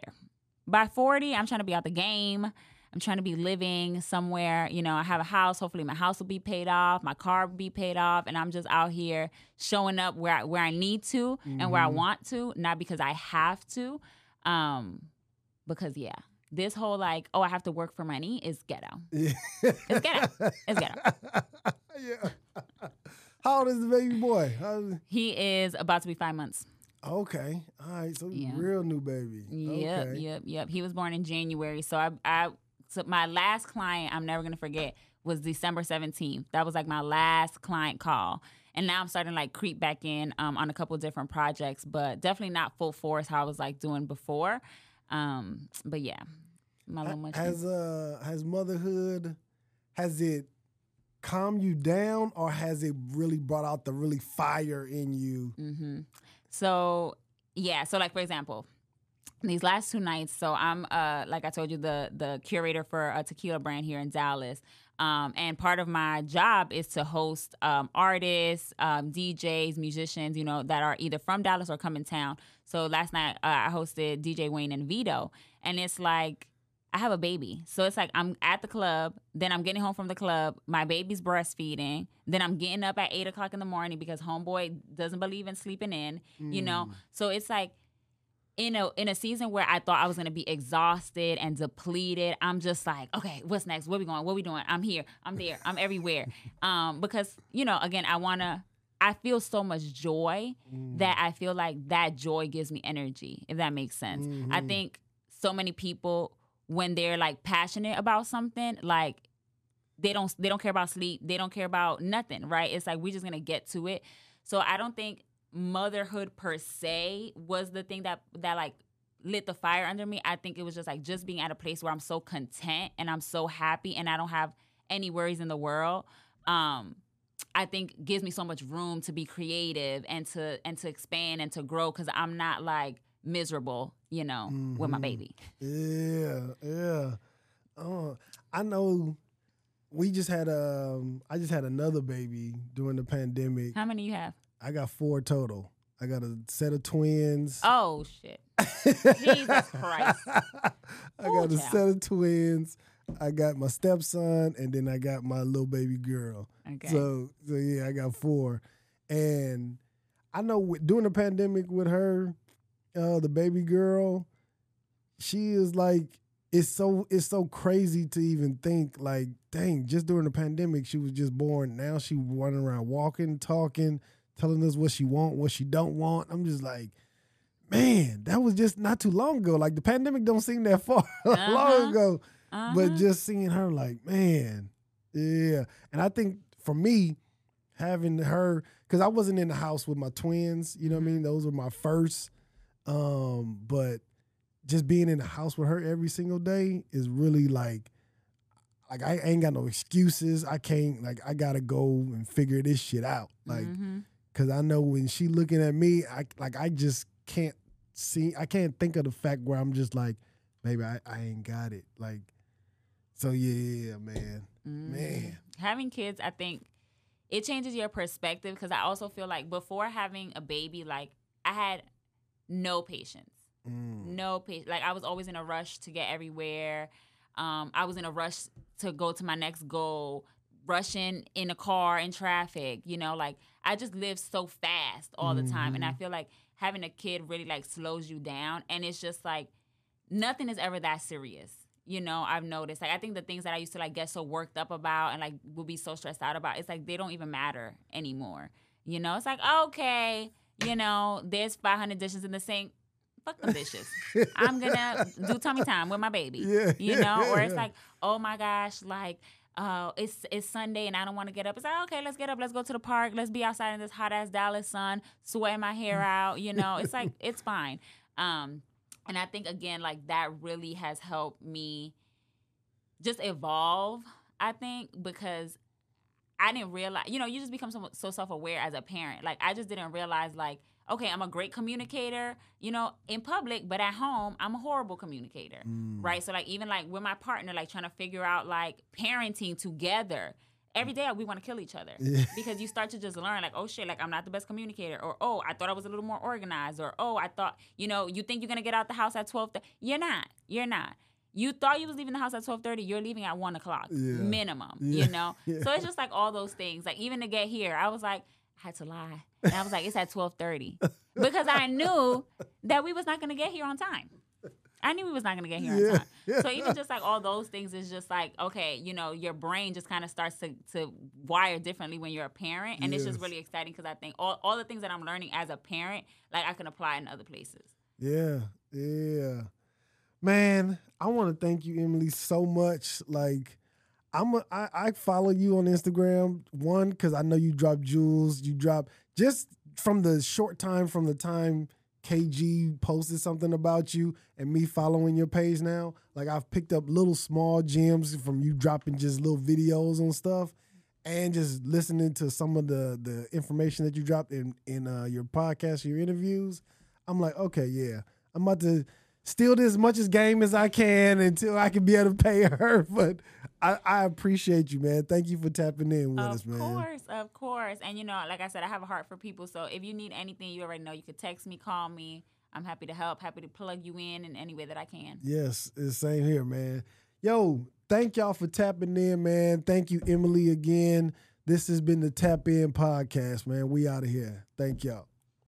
By 40, I'm trying to be out the game. I'm trying to be living somewhere, you know, I have a house. Hopefully my house will be paid off, my car will be paid off, and I'm just out here showing up where I, where I need to and where I Mhm. want to, not because I have to. Um, because yeah, this whole like, oh, I have to work for money is ghetto. Yeah. It's ghetto. It's ghetto. yeah. How old is the baby boy? How, He is about to be five months. okay. All right. So Yeah. real new baby. Yep, Okay. yep, yep. He was born in January. So I, I, so my last client, I'm never gonna forget, was December 17th. That was like my last client call. And now I'm starting to like creep back in um, on a couple different projects, but definitely not full force how I was like doing before. Um, but yeah, my little munchkin. Has uh has motherhood has it calmed you down or has it really brought out the really fire in you? Mm-hmm. So yeah, so like for example, these last two nights, so I'm uh like I told you the the curator for a tequila brand here in Dallas. Um, and part of my job is to host um, artists, um, DJs, musicians, you know, that are either from Dallas or come in town. So last night uh, I hosted DJ Wayne and Vito, and it's like I have a baby. So it's like I'm at the club, then I'm getting home from the club, my baby's breastfeeding, then I'm getting up at eight o'clock in the morning because homeboy doesn't believe in sleeping in, mm. you know? So it's like in a in a season where I thought I was gonna be exhausted and depleted, I'm just like, okay, what's next? Where we going? What we doing? I'm here. I'm there. I'm everywhere. Um, because you know, again, I wanna. I feel so much joy mm. that I feel like that joy gives me energy. If that makes sense, mm-hmm. I think so many people when they're like passionate about something, like they don't they don't care about sleep, they don't care about nothing, right? It's like we're just gonna get to it. So I don't think motherhood per se was the thing that that like lit the fire under me. I think it was just like just being at a place where I'm so content and I'm so happy and I don't have any worries in the world. Um I think gives me so much room to be creative and to and to expand and to grow cuz I'm not like miserable, you know, mm-hmm. with my mm-hmm. baby. Yeah, yeah. Uh, I know we just had um I just had another baby during the pandemic. How many you have? I got four total. I got a set of twins. Oh shit. Jesus Christ. I got a set of twins. I got my stepson and then I got my little baby girl. Okay. So so yeah, I got four. And I know during the pandemic with her, uh, the baby girl, she is like it's so it's so crazy to even think like, dang, just during the pandemic, she was just born. Now she running around walking, talking, telling us what she want, what she don't want. I'm just like, man, that was just not too long ago. Like the pandemic don't seem that far uh-huh. long ago. Uh-huh. But just seeing her like, man, yeah. And I think for me, having her, because I wasn't in the house with my twins, you know what I mean? Those were my first. Um, but just being in the house with her every single day is really like like I ain't got no excuses. I can't like I gotta go and figure this shit out. Like mm-hmm. Cause I know when she looking at me, I like I just can't see. I can't think of the fact where I'm just like, baby, I, I ain't got it. Like, so yeah, man, mm. man. Having kids, I think it changes your perspective. Cause I also feel like before having a baby, like I had no patience, mm. no patience. Like I was always in a rush to get everywhere. Um, I was in a rush to go to my next goal rushing in a car in traffic you know like i just live so fast all the time and i mm-hmm. feel like having a kid really like slows you down and it's just like nothing is ever that serious you know i've noticed like i think the things that i used to like get so worked up about and like would be so stressed out about it's like they don't even matter anymore you know it's like okay you know there's 500 dishes in the sink fuck the dishes. I'm gonna do tummy time with my baby. Yeah, you know, yeah, or it's like, oh my gosh, like uh, it's it's Sunday and I don't want to get up. It's like, okay, let's get up, let's go to the park, let's be outside in this hot ass Dallas sun, sweating my hair mm. out. You know, it's like it's fine. Um, and I think again, like that really has helped me just evolve. I think because I didn't realize, you know, you just become so, so self aware as a parent. Like I just didn't realize, like okay, I'm a great communicator, you know, in public, but at home, I'm a horrible communicator, mm. right? So like even like with my partner, like trying to figure out like parenting together. Every day we want to kill each other yeah. because you start to just learn like oh shit like I'm not the best communicator or oh I thought I was a little more organized or oh I thought you know you think you're gonna get out the house at twelve th- you're not you're not you thought you was leaving the house at 12.30 you're leaving at 1 o'clock yeah. minimum yeah. you know yeah. so it's just like all those things like even to get here i was like I had to lie. And I was like, it's at 1230. because I knew that we was not going to get here on time. I knew we was not going to get here yeah. on time. So even just like all those things is just like, okay, you know, your brain just kind of starts to, to wire differently when you're a parent. And yes. it's just really exciting because I think all, all the things that I'm learning as a parent, like I can apply in other places. Yeah, yeah. Man, I want to thank you, Emmelie, so much. Like, I'm a, I, I follow you on Instagram one because I know you drop jewels. You drop just from the short time from the time KG posted something about you and me following your page now. Like I've picked up little small gems from you dropping just little videos on stuff, and just listening to some of the the information that you dropped in in uh, your podcast, your interviews, I'm like, okay, yeah, I'm about to steal this much as game as I can until I can be able to pay her. But I, I appreciate you, man. Thank you for tapping in with of us, man. Of course, of course. And you know, like I said, I have a heart for people. So if you need anything, you already know you could text me, call me. I'm happy to help, happy to plug you in in any way that I can. Yes, it's the same here, man. Yo, thank y'all for tapping in, man. Thank you, Emmelie, again. This has been the Tap N Podcast, man. We out of here. Thank y'all.